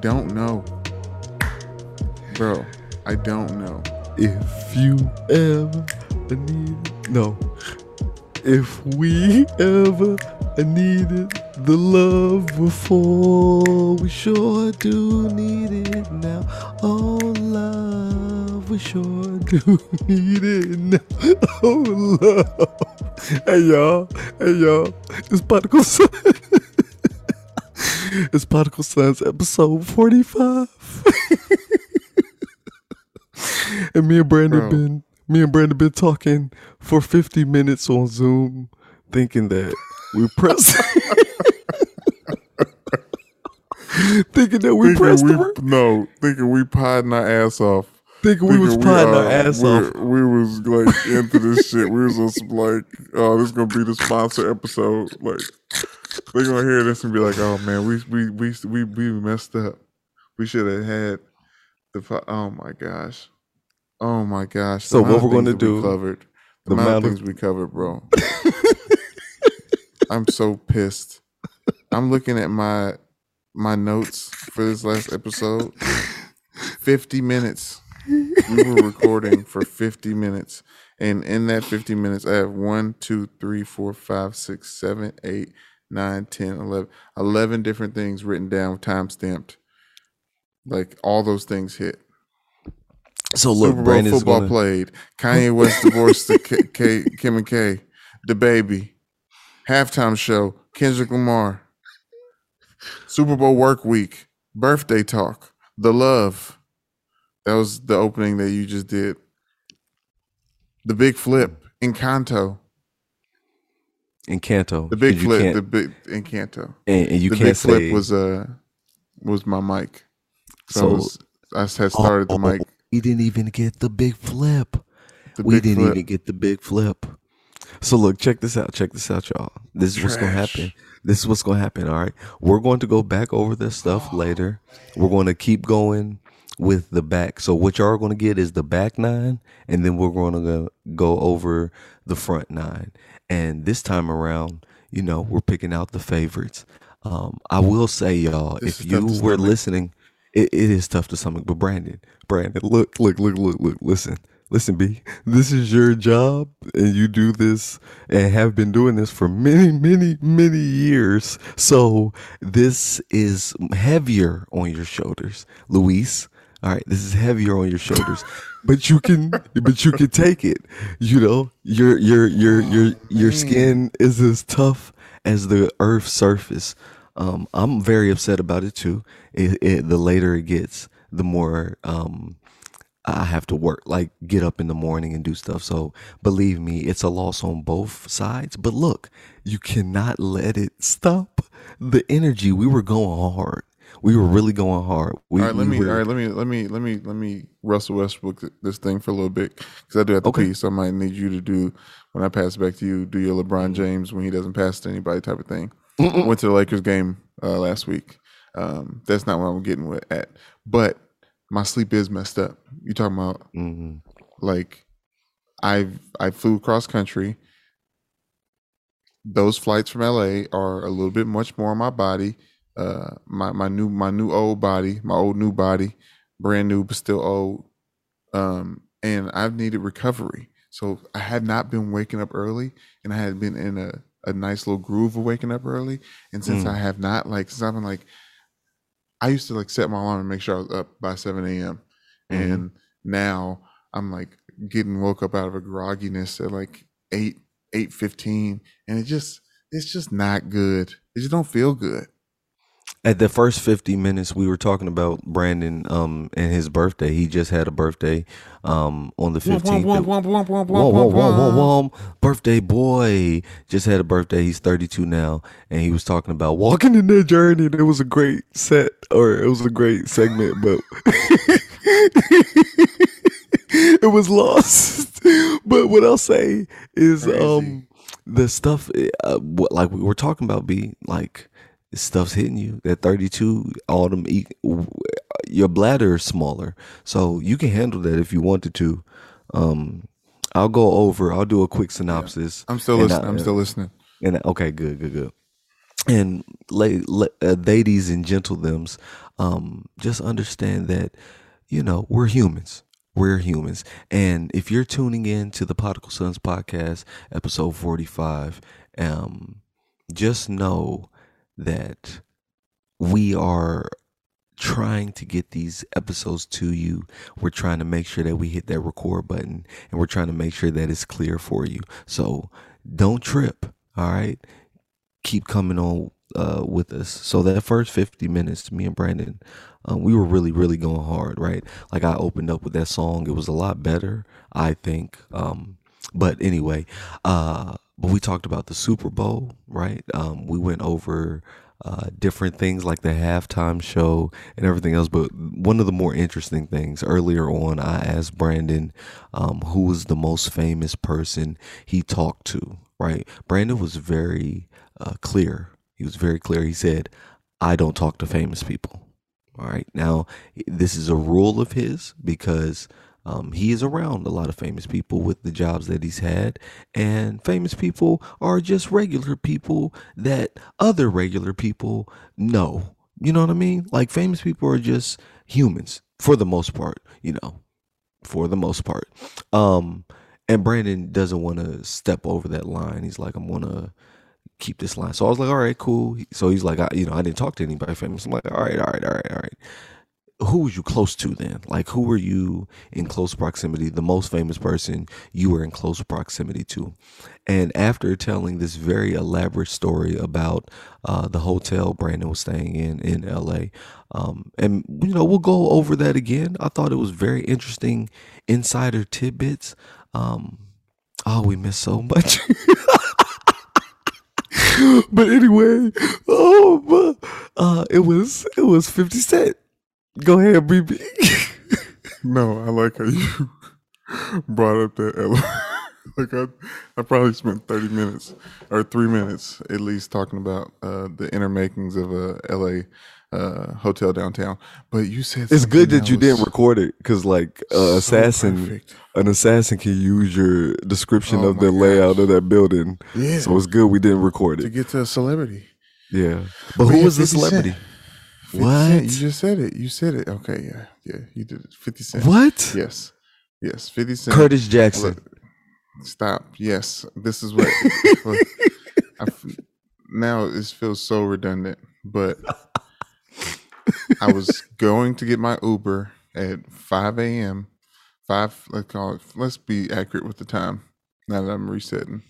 don't know. Bro, I don't know. If you ever need no, if we ever needed the love before, we sure do need it now. Oh, love, we sure do need it now. Oh, love. Hey, y'all. Hey, y'all. It's Particle. it's Particle Science episode 45. and me and Brandon Bro. been me and Brandon been talking for 50 minutes on Zoom, thinking that we press thinking that we Thinking pressed we, no, thinking we potting our ass off. thinking we was Thinking potting our uh, ass off. We was like into this shit. We was just like, oh, this is gonna be the sponsor episode. Like they're gonna hear this and be like, oh man, we we we we, we messed up. We should have had the. Oh my gosh. Oh my gosh. So what we're gonna things we do- Covered. The, the amount, amount of things we covered, bro. I'm so pissed. I'm looking at my my notes for this last episode. 50 minutes. We were recording for 50 minutes. And in that 50 minutes, I have 1, 2, 3, 4, 5, 6, 7, 8, 9, 10, 11, 11 different things written down, time stamped. Like all those things hit. So look, Super Bowl Brandon's football gonna played. Kanye West divorced the K, K, Kim and K. The baby. Halftime show. Kendrick Lamar. Super Bowl work week. Birthday talk. The love. That was the opening that you just did. The big flip. Encanto. Encanto. The big flip. The big Encanto. and, and you the can't big say flip was uh was my mic. So, I, so. was, I had started the Oh, mic. We didn't even get the big flip. The we big didn't flip. even get the big flip. So look, check this out. Check this out, y'all. This is what's gonna happen. This is what's gonna happen. All right. We're going to go back over this stuff later. We're going to keep going with the back. So what y'all are gonna get is the back nine, and then we're gonna go, go over the front nine. And this time around, you know, we're picking out the favorites. Um, I will say, y'all, This if you were listening, it, it is tough to stomach. But Brandon, Brandon, look, look, look, look, look, listen, listen, B. This is your job, and you do this and have been doing this for many, many, many years. So this is heavier on your shoulders, Luis. All right, this is heavier on your shoulders, but you can, but you can take it. You know, your your your your your skin is as tough as the Earth's surface. Um, I'm very upset about it too. It, it, the later it gets, the more um, I have to work, like get up in the morning and do stuff. So believe me, it's a loss on both sides. But look, you cannot let it stop the energy. We were going hard. We were really going hard. We, all right, let we me. were- All right, let me. Let me. Let me. Let me. Russell Westbrook this thing for a little bit because I do have to Okay. pee. So I might need you to do when I pass back to you. Do your LeBron James when he doesn't pass to anybody type of thing. Went to the Lakers game uh, last week. Um, that's not what I'm getting with at. But my sleep is messed up. You talking about Mhm. like I I flew cross country. Those flights from LA are a little bit much more on my body. Uh, my my new my new old body, my old new body, brand new but still old. Um, and I've needed recovery. So I had not been waking up early, and I had been in a a nice little groove of waking up early. And since Mm. I have not, like, since I've been like, I used to like set my alarm and make sure I was up by seven a.m. Mhm. And now I'm like getting woke up out of a grogginess at like eight eight fifteen, and it just it's just not good. It just don't feel good. At the first 50 minutes, we were talking about Brandon um, and his birthday. He just had a birthday um, on the 15th. Whoa, whoa, whoa, whoa, whoa. Birthday boy just had a birthday. He's 32 now. And he was talking about walking in that journey. And it was a great set, or it was a great segment, but it was lost. But what I'll say is Crazy. um, the stuff, uh, what, like we were talking about, be like, stuff's hitting you. That 32, all them, your bladder is smaller. So you can handle that if you wanted to. Um, I'll go over, I'll do a quick synopsis. I'm still listening. I- I'm still listening. And okay, good, good, good. and la- uh, ladies and gentlethems, um, just understand that you know we're humans. We're humans, and if you're tuning in to the Particle Sons podcast, episode forty-five, um, just know that we are trying to get these episodes to you. We're trying to make sure that we hit that record button and we're trying to make sure that it's clear for you. So don't trip. All right. Keep coming on uh, with us. So that first 50 minutes, me and Brandon, um, we were really, really going hard, right? Like I opened up with that song. It was a lot better, I think. Um, but anyway, uh, but we talked about the Super Bowl, right? Um, we went over uh, different things like the halftime show and everything else. But one of the more interesting things earlier on, I asked Brandon um, who was the most famous person he talked to, right? Brandon was very uh, clear. He was very clear. He said, I don't talk to famous people. All right. Now, this is a rule of his because um, he is around a lot of famous people with the jobs that he's had, and famous people are just regular people that other regular people know. You know what I mean? Like famous people are just humans for the most part, you know, for the most part. Um, and Brandon doesn't want to step over that line. He's like, I'm gonna keep this line. So I was like, all right, cool. So he's like, I, you know, I didn't talk to anybody famous. I'm like, all right, all right, all right, all right who were you close to then? Like, who were you in close proximity? The most famous person you were in close proximity to. And after telling this very elaborate story about uh, the hotel Brandon was staying in in LA, um, and you know, we'll go over that again. I thought it was very interesting insider tidbits. Um, oh, we missed so much. but anyway, oh, uh, it was it was Fifty Cent Go ahead, BB. no, I like how you brought up that. like I, I probably spent thirty minutes or three minutes at least talking about uh, the inner makings of a LA uh, hotel downtown. But you said it's good that, that you didn't record it because, like, uh, so assassin, perfect. an assassin can use your description oh of the gosh. layout of that building. Yeah, so it's good we didn't record it to get to a celebrity. Yeah, but, but who was the celebrity? Cent. What? Cent. You just said it. You said it. Okay, yeah, yeah, you did it. Fifty Cent. What? Yes, yes. Fifty Cent. Curtis Jackson. Look, stop. Yes, this is what. now it feels so redundant, but I was going to get my Uber at five a.m. Five. Let's call it. Let's be accurate with the time. Now that I'm resetting,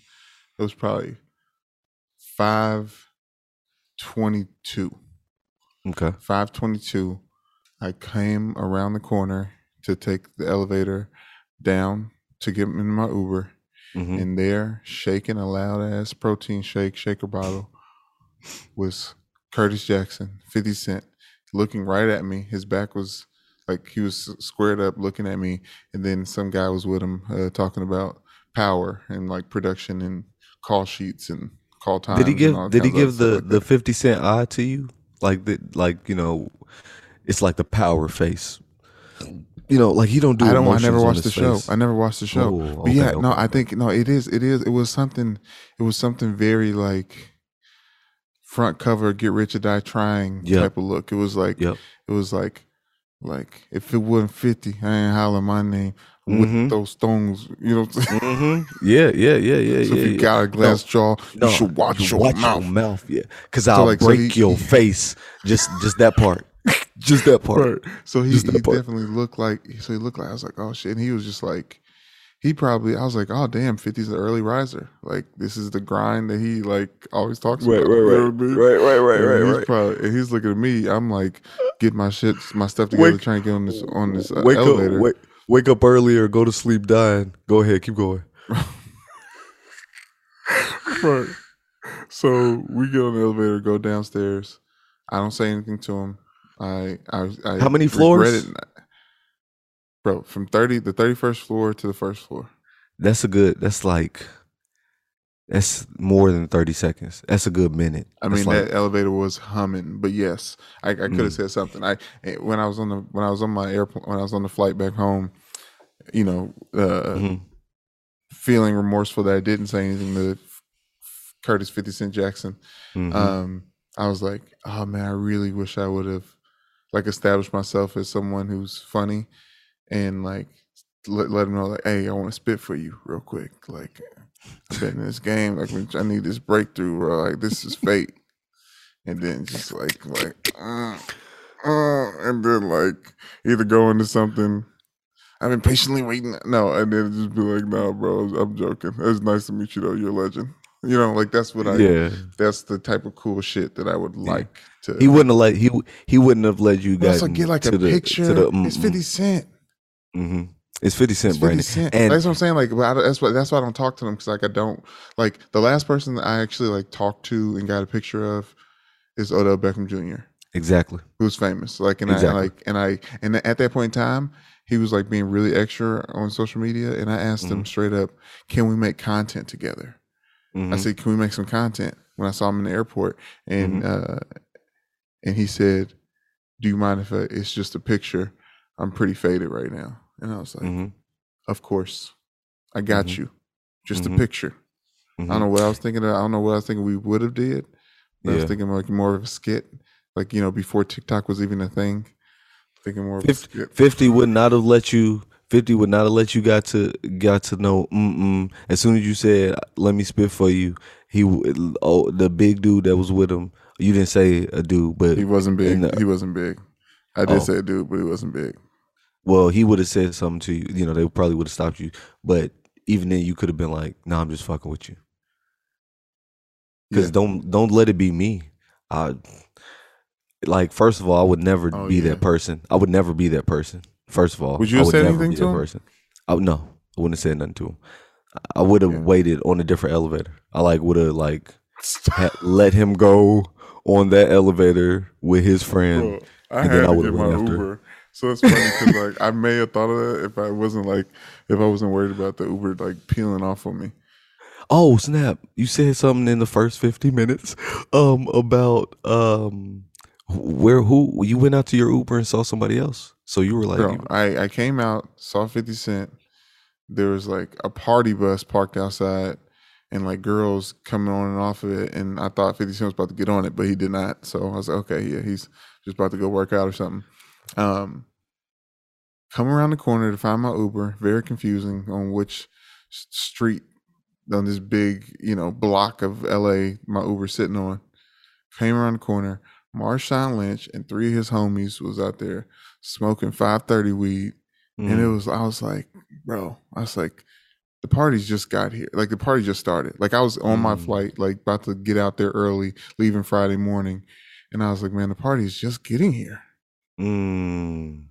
it was probably five twenty-two Okay. 522. I came around the corner to take the elevator down to get in my Uber. Mm-hmm. And there, shaking a loud ass protein shake, shaker bottle, was Curtis Jackson, 50 Cent, looking right at me. His back was like he was squared up looking at me. And then some guy was with him uh, talking about power and like production and call sheets and call time. Did he give did he give the, like the 50 Cent eye to you? Like the like you know, it's like the power face. You know, like he don't do. I don't. I never watched the show. I never watched the show. Ooh, but yeah, okay, no, I think no. It is. It is. It was something. It was something very like front cover, get rich or die trying yep. type of look. It was like. Yep. It was like, like if it wasn't fifty, I ain't hollering my name with mm-hmm. those stones. You know. Mm-hmm. Yeah, yeah, yeah, yeah. So yeah, if you yeah. got a glass no, jaw, you should watch, you your, watch mouth. your mouth. Yeah, because I'll like, break so he, your face. Just, just that part. just that part. So he, he definitely looked like. So he looked like I was like, oh shit. And he was just like, he probably. I was like, oh damn, 50's an early riser. Like this is the grind that he like always talks right, about. Right, right, right, right, right, right, he's right. Probably, and he's looking at me. I'm like, get my shit, my stuff together, wake, trying to get on this on this uh, wake elevator. Up, wake, wake up early or go to sleep dying. Go ahead, keep going. right. So we get on the elevator, go downstairs. I don't say anything to him. I, I, I how many floors? It. Bro, from thirty the thirty first floor to the first floor. That's a good. That's like. That's more than thirty seconds. That's a good minute. I mean, like, that elevator was humming, but yes, I, I could have mm. said something. I eh, when I was on the when I was on my airplane when I was on the flight back home, you know, uh, mm-hmm. feeling remorseful that I didn't say anything to Curtis Fifty Cent Jackson. Mhm. Um, I was like, oh man, I really wish I would have like established myself as someone who's funny and like let, let them know like, hey, I want to spit for you real quick. Like, I've been in this game. Like, I need this breakthrough, bro. Like, this is fate. And then just like, like, uh, uh, and then like either go into something. I've been patiently waiting. No, and then just be like, no, bro, I'm joking. It's nice to meet you, though. You're a legend. You know, like that's what I. yeah. That's the type of cool shit that I would like to. He wouldn't have let he he wouldn't have let you guys get like a the, picture. The, it's Fifty Cent. hmm It's fifty cent, It's Fifty Brandon. Cent. And that's what I'm saying. Like, but I, that's why that's why I don't talk to them because like I don't like the last person that I actually like talked to and got a picture of is Odell Beckham Jr. exactly. who's famous. Like, and Exactly. I like, and I, and at that point in time, he was like being really extra on social media. And I asked him Mhm. straight up, "Can we make content together?" I Mhm. said, "Can we make some content?" When I saw him in the airport, and Mm-hmm. uh, and he said, "Do you mind if I, it's just a picture? I'm pretty faded right now." And I was like, Mhm. "Of course, I got Mhm. you. Just Mhm. a picture." I don't know what I was thinking. Of, I don't know what I was thinking we would have did. But I was thinking like more of a skit, like you know, before TikTok was even a thing. Thinking more of a Fifty, skit. 50 would not have let you 50 would not have let you got to got to know mm-mm. as soon as you said let me spit for you he oh the big dude that was with him you didn't say a dude but He wasn't big. the- he wasn't big. I did Oh. say dude, but he wasn't big. Well he would have said something to you you know they probably would have stopped you but even then you could have been like no i'm just fucking with you because Yeah. don't don't let it be me i like first of all i would never Oh, be yeah. that person i would never be that person first of all Would you I would said never anything be to that him? person I, no i wouldn't have said nothing to him I- would have Yeah. waited on a different elevator i like would have like ha- let him go on that elevator with his friend Bro, and then I would've get my went after. Uber. So it's funny because like I may have thought of that if I wasn't like if I wasn't worried about the Uber like peeling off on me. oh snap you said something in the first 50 minutes um about um where who you went out to your uber and saw somebody else so you were like Bro, I I came out, saw Fifty Cent. There was like a party bus parked outside, and like girls coming on and off of it. And I thought Fifty Cent was about to get on it, but he did not. So I was like, okay, yeah, he's just about to go work out or something. Um, come around the corner to find my Uber. Very confusing on which street on this big, you know, block of LA my Uber sitting on. Came around the corner. Marshawn Lynch and three of his homies was out there smoking 530 weed. And it mm, was, I was like, bro, I was like, the party's just got here. Like the party just started. Like I was on my Mm. flight, like about to get out there early, leaving Friday morning. And I was like, man, the party's just getting here. mm,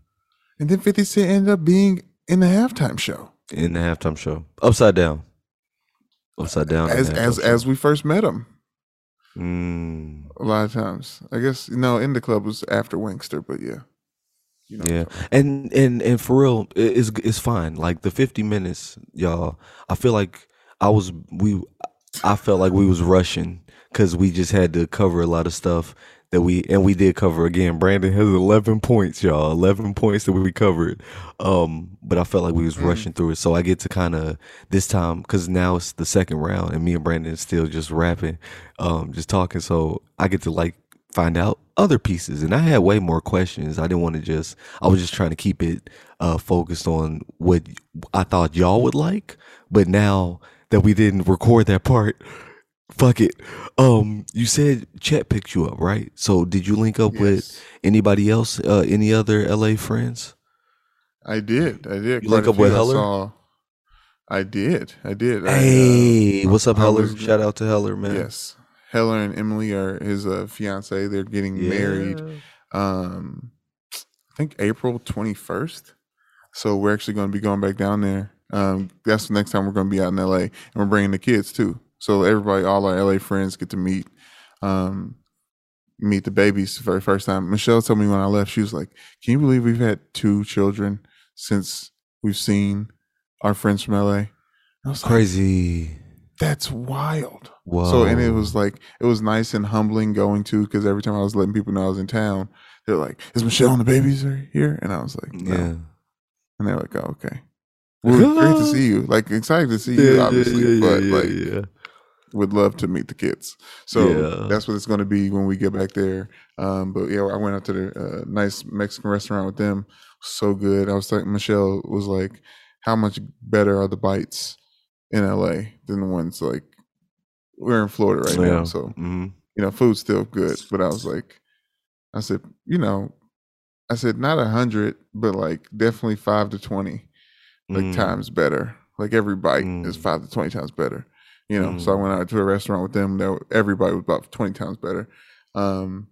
And then 50 Cent ended up being in the halftime show. in the halftime show upside down upside down As as as we first met him. Mm, a lot of times. I guess no, in the club was after Wingster, but yeah. You know, Yeah, and and and for real, it's it's fine. Like the fifty minutes, y'all. I feel like I was we, I felt like we was rushing because we just had to cover a lot of stuff that we and we did cover again. Brandon has eleven points, y'all. Eleven points that we covered. Um, but I felt like we was Mm. rushing through it, so I get to kind of this time because now it's the second round, and me and Brandon is still just rapping, um, just talking. So I get to like find out other pieces and i had way more questions i didn't want to just i was just trying to keep it uh focused on what i thought y'all would like but now that we didn't record that part fuck it um you said chet picked you up right so did you link up with anybody else uh any other la friends I did. I did. You link up with few I Heller? saw. I did. I did. I, uh, hey what's up heller was- shout out to heller man Yes. Heller and Emily are his uh, fiance. They're getting married. Um, I think April twenty first. So we're actually going to be going back down there. Um, that's the next time we're going to be out in LA, and we're bringing the kids too. So everybody, all our LA friends, get to meet, um, meet the babies for the first time. Michelle told me when I left, she was like, "Can you believe we've had two children since we've seen our friends from LA?" I was like, crazy That's wild. Whoa. So and it was like it was nice and humbling going to because every time I was letting people know I was in town, they're like, "Is Michelle and the babies are here?" And I was like, "No." yeah And they're like, "Oh, okay." Well, great to see you. Like excited to see you, obviously, but like yeah. Would love to meet the kids. So Yeah. that's what it's going to be when we get back there. Um, but yeah, I went out to the uh, nice Mexican restaurant with them. So good. I was like, Michelle was like, "How much better are the bites in LA than the ones like we're in Florida right now?" Yeah. So Mhm. you know, food's still good. But I was like, I said, you know, I said not a hundred, but like definitely five to twenty, like Mm. times better. Like every bite is Mm. five to twenty times better. You know, so I Mm. went out to a restaurant with them. That everybody was about twenty times better. Um,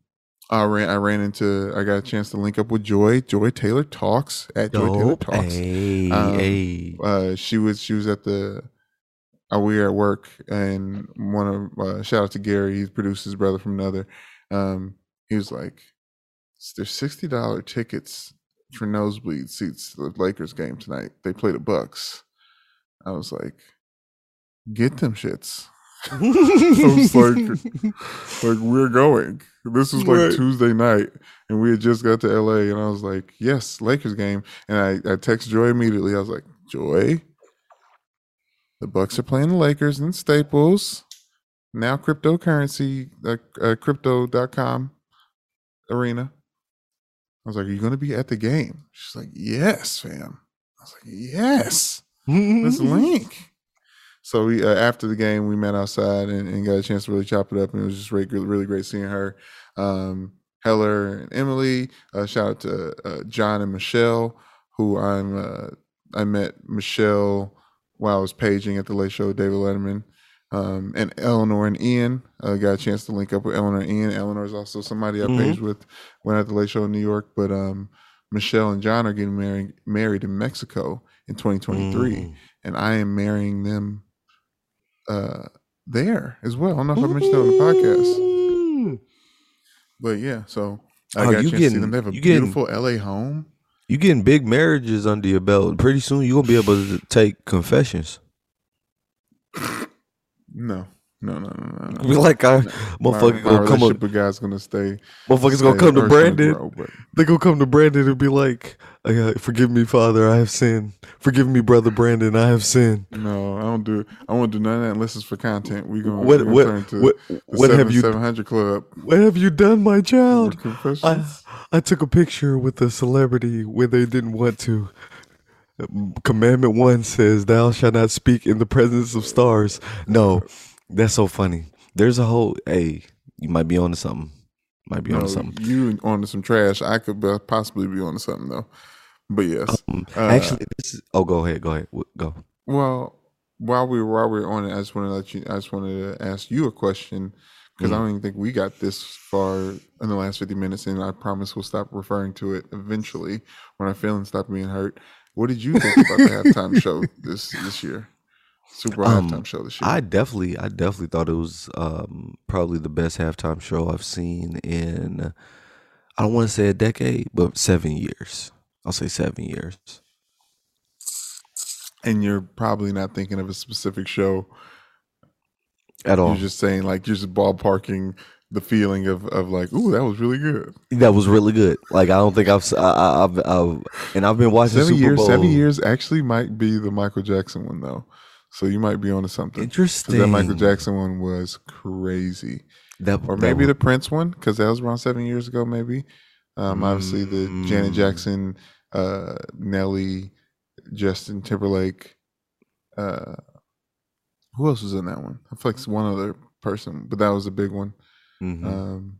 I ran. I ran into. I got a chance to link up with Joy. Joy Taylor talks at Joy Taylor talks. Hey, Um, hey. Uh, she was. She was at the. Uh, we were at work, and one of uh, shout out to Gary. He produced his brother from another. Um, he was like, "There's sixty dollar tickets for nosebleed seats to the Lakers game tonight. They play the Bucks." I was like, "Get them shits." I was like- like we're going. This was like Right. Tuesday night, and we had just got to LA, and I was like, "Yes, Lakers game." And I I text Joy immediately. I was like, "Joy, the Bucks are playing the Lakers in Staples now. Cryptocurrency, uh, uh, crypto.com arena." I was like, "Are you going to be at the game?" She's like, "Yes, fam." I was like, "Yes." Let's link. So we uh, after the game we met outside and, and got a chance to really chop it up and it was just really, really great seeing her. Um, Heller and Emily. Uh, shout out to uh, John and Michelle, who I'm uh, I met Michelle while I was paging at the Late Show with David Letterman. Um, and Eleanor and Ian uh, got a chance to link up with Eleanor and Ian. Eleanor is also somebody I Mhm. paged with when at the Late Show in New York. But um, Michelle and John are getting married married in Mexico in 2023 Mm. and I am marrying them uh there as well. I don't know if I mentioned that on the podcast, but yeah. So I Oh, got you chance to see them. They have a getting- beautiful LA home. You getting big marriages under your belt. Pretty soon you're gonna be able to take confessions. No, no, no, no, no. Be like, I, My, motherfucker my gonna come relationship up, God's gonna stay. motherfuckers gonna come to or it's gonna Brandon. grow, but They gonna come to Brandon and be like, "Uh, "Forgive me, Father, I have sinned. Forgive me, brother Brandon, I have sinned." no, I don't do. I won't do none of that unless it's for content. We gonna, What we gonna what turn to what, the what have you Seven Hundred Club. what have you done, my child? I. I took a picture with a celebrity where they didn't want to. Commandment one says, "Thou shalt not speak in the presence of stars." No, that's so funny. There's a whole. Hey, you might be onto something. Might be no, onto something. you onto some trash. I could possibly be onto something though. But yes, Um, uh, actually, this is. Oh, go ahead. Go ahead. Go. Well, while we while we are on it, I just want to let you. I just wanted to ask you a question because I don't even think we got this far in the last fifty minutes, and I promise we'll stop referring to it eventually when our feelings stop being hurt. What did you think about the halftime show this this year? Super Um, halftime show this year. I definitely, I definitely thought it was um, probably the best halftime show I've seen in. I don't want to say a decade, but seven years. I'll say seven years. and you're probably not thinking of a specific show. At all. You're just saying like you're just ballparking the feeling of of like, ooh, that was really good. That was really good. Like I don't think I've, I, I, I've, I've and I've been watching Seven Super years, Bowl. seven years actually might be the Michael Jackson one though. So you might be onto something. Interesting. that Michael Jackson one was crazy, That, or maybe was- the Prince one because that was around seven years ago. Maybe, um, obviously the Janet Mm. Jackson, uh, Nelly, Justin Timberlake. Uh, who else was in that one? I feel like it's one other person, but that was a big one. Mhm. Um,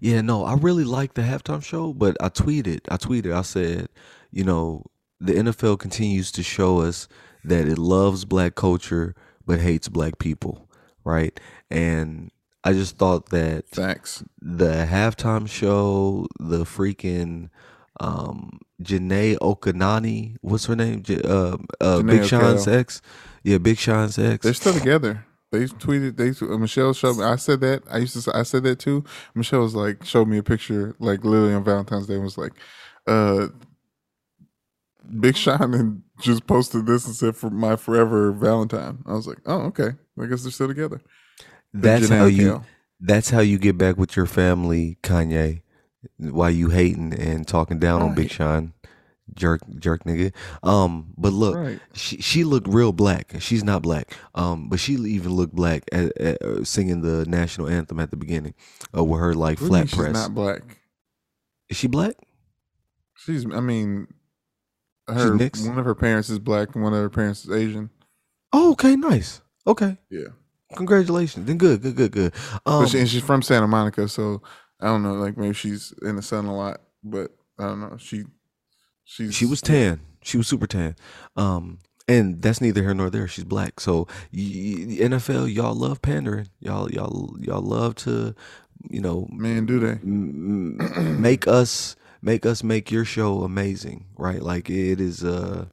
Yeah, no, I really liked the halftime show, but I tweeted, I tweeted, I said, you know, the NFL continues to show us that it loves black culture but hates black people, right? And I just thought that thanks. the halftime show, the freaking um Janae Okanani, what's her name? J- uh, uh, Big Sean's ex. Yeah, Big Sean's ex. They're still together. They tweeted. They uh, Michelle showed me. I said that. I used to. say- I said that too. Michelle was like, showed me a picture, like literally on Valentine's Day, and was like, uh, Big Sean and just posted this and said for my forever Valentine. I was like, oh okay. I guess they're still together. That's how you. That's how you get back with your family, Kanye. While you hating and talking down on Big Sean, jerk jerk nigga. Um, but look, Right. she she looked real black. She's not black. Um, but she even looked black at, at uh, singing the national anthem at the beginning, uh, with her like What do you mean flat press. She's not black. Is she black? She's. I mean, her one of her parents is black and one of her parents is Asian. Oh, okay, nice. Okay, Yeah. congratulations. Then good, good, good, good. Um, she, and she's from Santa Monica, so I don't know. Like maybe she's in the sun a lot, but I don't know. She. She's. she was tan. She was super tan. Um, and that's neither here nor there. She's black. So y- NFL, y'all love pandering. Y'all, y'all, y'all love to, you know, Man, do they? m- make us make us make your show amazing right? Like it is uh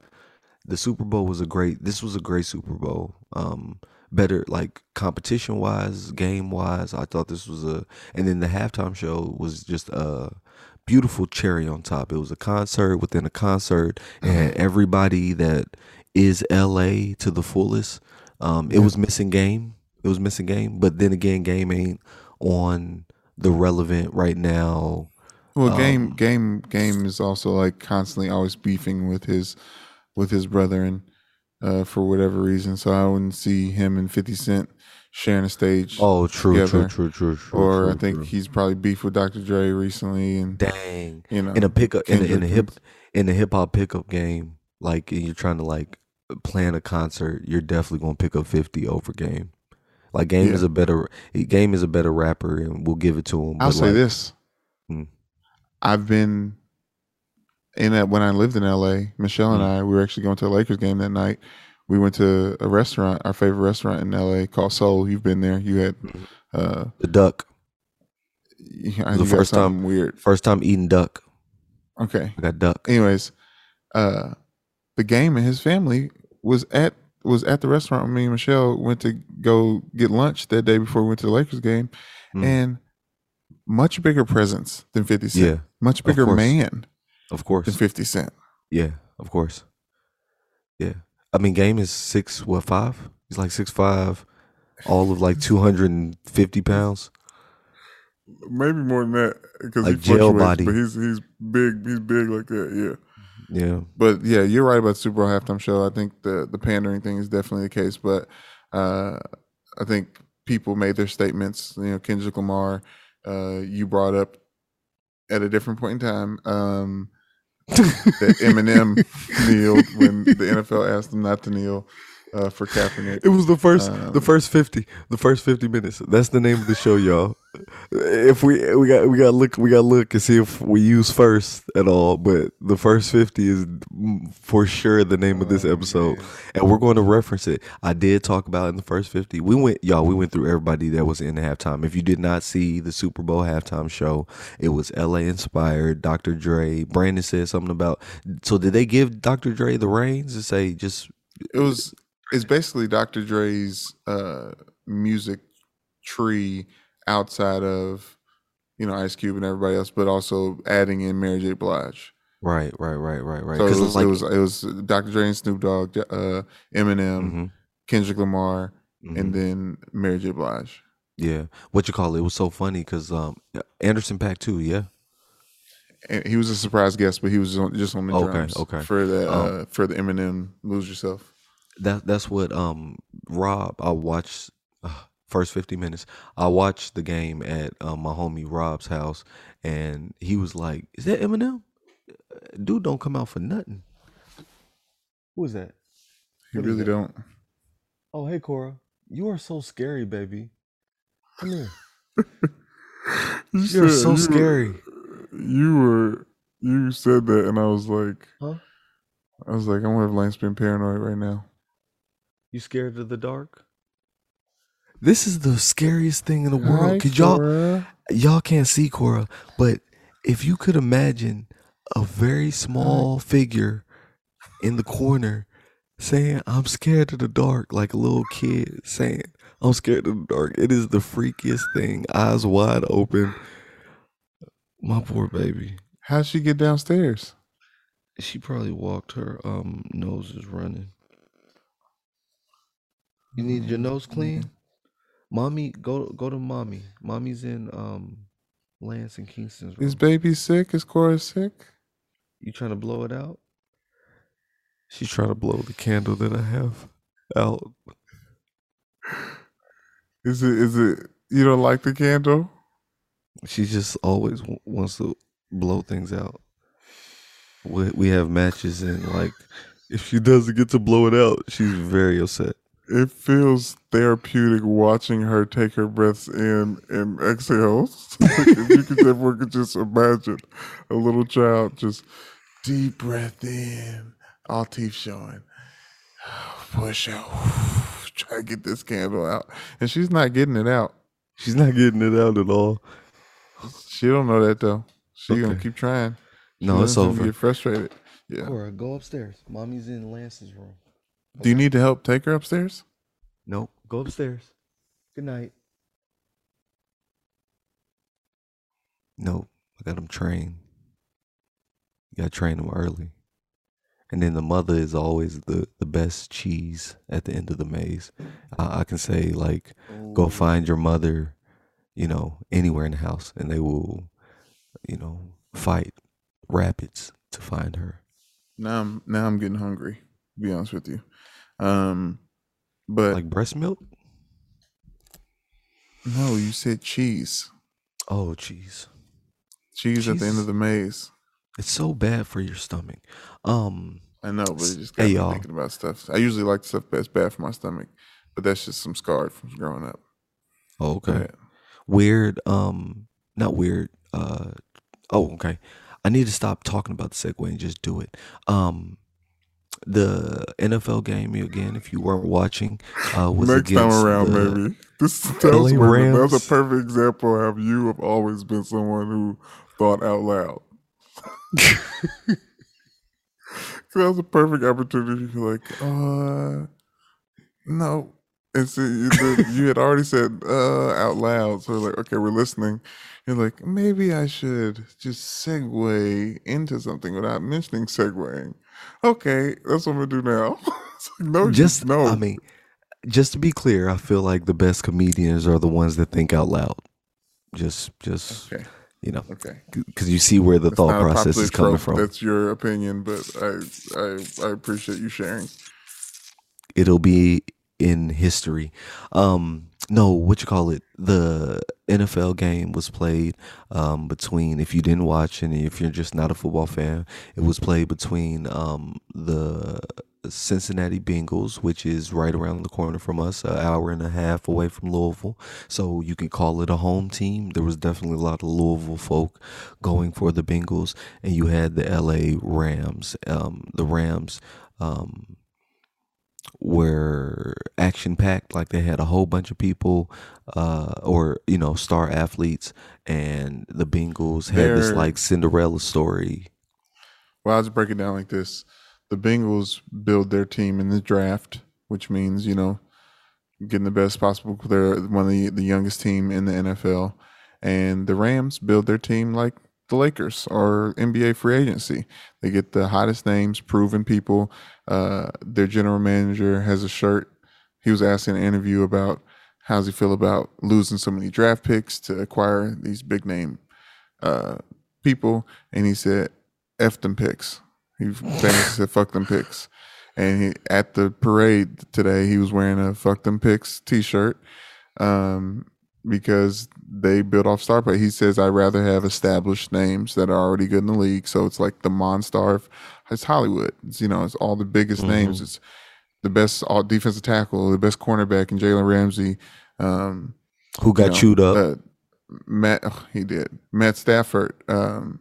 the super bowl was a great this was a great super bowl. Um better like competition wise game wise i thought this was a and then the halftime show was just a beautiful cherry on top. It was a concert within a concert and everybody that is la to the fullest um it was missing game. It was missing game but then again game ain't on the relevant right now Well, Um, game game game is also like constantly always beefing with his with his brother and uh, for whatever reason. So I wouldn't see him and Fifty Cent sharing a stage. Oh, true, true, together. true, true, true. or true, I think true. he's probably beefed with Dr. Dre recently, and dang you know, in a pickup in a, in a hip in a hip hop pickup game. Like and you're trying to like plan a concert, you're definitely gonna pick up fifty over game. Like game is a better game is a better rapper, and we'll give it to him. I'll say like, this. I've been in that when I lived in LA. Michelle and Hmm. I we were actually going to a Lakers game that night. We went to a restaurant, our favorite restaurant in LA called Soul. You've been there. You had Mhm. uh, The duck, The first time- weird. first time eating duck. Okay. I got duck. anyways, uh, the game and his family was at was at the restaurant. Me and Michelle went to go get lunch that day before we went to the Lakers game, Mm. and much bigger presence than Fifty Cent. Yeah, much bigger course. man of course. than Fifty Cent. Yeah, of course. Yeah. I mean, game is six, what, five? He's like six five, all of like 250 pounds. Maybe more than that because Like jail body. But he's he's big. He's big like that. Yeah. Yeah. But yeah, you're right about Super Bowl halftime show. I think the the pandering thing is definitely the case. But uh, I think people made their statements. You know, Kendrick Lamar, uh, you brought up at a different point in time um, that Eminem kneeled when the NFL asked him not to kneel uh, for Kaepernick. It was the first, the Um, first fifty, the first fifty minutes. That's the name of the show, y'all. If we we got we got look we got to look and see if we use first at all. But the first fifty is for sure the name of this Oh, episode, and we're going to reference it. I did talk about in the first fifty. We went, y'all. We went through everybody that was in the halftime. If you did not see the Super Bowl halftime show, it was L.A. inspired. Dr. Dre. Brandon said something about. So did they give Dr. Dre the reins to say just It was it's basically Dr. Dre's uh, music tree outside of you know Ice Cube and everybody else, but also adding in Mary J. Blige. right, right, right, right, right? So it was, like, it was it was Dr. Dre and Snoop Dogg, uh, Eminem, Mhm, Kendrick Lamar, mhm. and then Mary J. Blige. Yeah, what you call it? It was so funny because um, Anderson .Paak too. Yeah, And he was a surprise guest, but he was on, just on the Okay, drums. okay. For the Um, uh, for the Eminem "Lose Yourself." that that's what um Rob. I watched uh, first fifty minutes. I watched the game at uh, my homie Rob's house, and he was like, "Is that Eminem? Dude, don't come out for nothing." Who is that? Is really that? don't. Oh, hey Cora, you are so scary, baby. Come here. You You're said- so you scary. Were, you were you said that, and I was like, Huh? I was like, I wonder if Lane's been paranoid right now. You scared of the dark? This is the scariest thing in the world. Could y'all Cora. y'all can't see Cora, but if you could imagine a very small figure in the corner saying, I'm scared of the dark, like a little kid saying, I'm scared of the dark. It is the freakiest thing. Eyes wide open. My poor baby. How'd she get downstairs? She probably walked her um nose is running. You need your nose clean? Mommy, go go to mommy. Mommy's in um Lance and Kingston's room. Is baby sick? Is Cora sick? You trying to blow it out? She's trying to blow the candle that I have out. Is it? Is it? You don't like the candle? She just always w- wants to blow things out. We we have matches and like if she doesn't get to blow it out, she's very upset. It feels therapeutic watching her take her breaths in and exhales. if you could, everyone could just imagine a little child just deep breath in, all teeth showing, push out, try to get this candle out, and she's not getting it out. She's not getting it out at all. She don't know that though. She gonna keep trying. She No, it's doesn't over. Get frustrated. Yeah. Cora, go upstairs. Mommy's in Lance's room. Do you need to help take her upstairs? Nope. Go upstairs. Good night. Nope. I got him trained. You gotta train him early. And then the mother is always the, the best cheese at the end of the maze. I, I can say, like, go find your mother, you know, anywhere in the house, and they will, you know, fight rapids to find her. Now I'm now I'm getting hungry. To be honest with you, um, but Like breast milk? no, you said cheese. Oh, cheese. Cheese at the end of the maze. It's so bad for your stomach. Um, I know, but it just Hey, got me y'all. thinking about stuff. I usually like stuff that's bad for my stomach, but that's just some scarred from growing up. oh, okay. Weird. Um, not weird. Uh, oh, okay. I need to stop talking about the segue and just do it. Um, the NFL game again. If you weren't watching, uh, was Next time around, the- maybe. This that LA was, perfect. That's a perfect example of how you have always been someone who thought out loud. that was a perfect opportunity for like, uh, no. And so you, the, you had already said uh out loud, so like, okay, we're listening. You're like, maybe I should just segue into something without mentioning segueing. Okay, that's what I'm gonna do now. Like, no, Just no. I mean, just to be clear, I feel like the best comedians are the ones that think out loud. Just, just okay, you know, okay. because you see where the thought process is coming trope. from. That's your opinion, but I, I I appreciate you sharing. it'll be in history. Um, no, what you call it? The NFL game was played um, between. If you didn't watch, and if you're just not a football fan, it was played between um, the Cincinnati Bengals, which is right around the corner from us, an hour and a half away from Louisville. So you can call it a home team. There was definitely a lot of Louisville folk going for the Bengals, and you had the LA Rams. Um, the Rams. Um, were action packed like they had a whole bunch of people uh or you know star athletes and the Bengals had this They're- like Cinderella story Well, I'll just break it down like this: the Bengals build their team in the draft, which means you know getting the best possible. They're one of the, the youngest team in the NFL, and the Rams build their team like the Lakers or NBA free agency. They get the hottest names, proven people. Uh, their general manager has a shirt. He was asked in an interview about how does he feel about losing so many draft picks to acquire these big name uh, people, and he said, "F them picks." He said, "Fuck them picks." And he, at the parade today, he was wearing a "Fuck them picks" T-shirt um, because they built off star play. He says, "I'd rather have established names that are already good in the league." So it's like the Monstar of it's Hollywood. It's, you know, it's all the biggest names. It's the best all defensive tackle, the best cornerback, and Jalen Ramsey. Um, who got you know, chewed up uh, Matt, oh, he did. Matt Stafford um,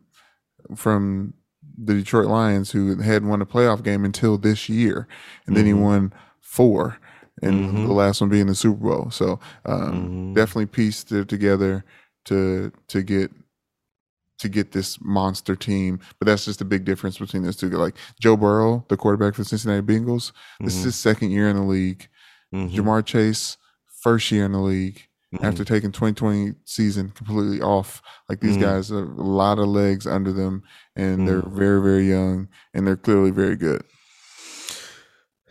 from the Detroit Lions, who hadn't won a playoff game until this year, and then he Mhm. won four, and Mhm. the last one being the Super Bowl. So um, Mhm. definitely pieced it together to to get to get this monster team. But that's just a big difference between those two. Like Joe Burrow, the quarterback for the Cincinnati Bengals, this is Mhm. his second year in the league. Mhm. Ja'Marr Chase, first year in the league after Mhm. taking 2020 season completely off. Like these Mhm. guys have a lot of legs under them, and they're very, very young, and they're clearly very good.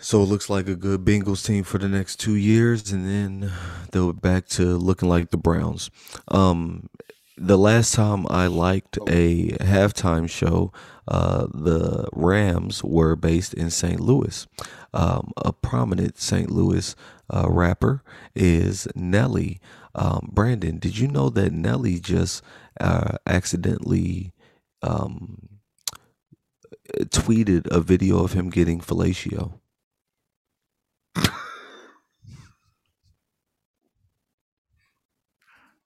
So it looks like a good Bengals team for the next two years and then they'll back to looking like the Browns um the last time I liked a halftime show, uh, the Rams were based in St. Louis. Um, a prominent St. Louis uh, rapper is Nelly. Um, Brandon, did you know that Nelly just uh, accidentally um, tweeted a video of him getting fellatio?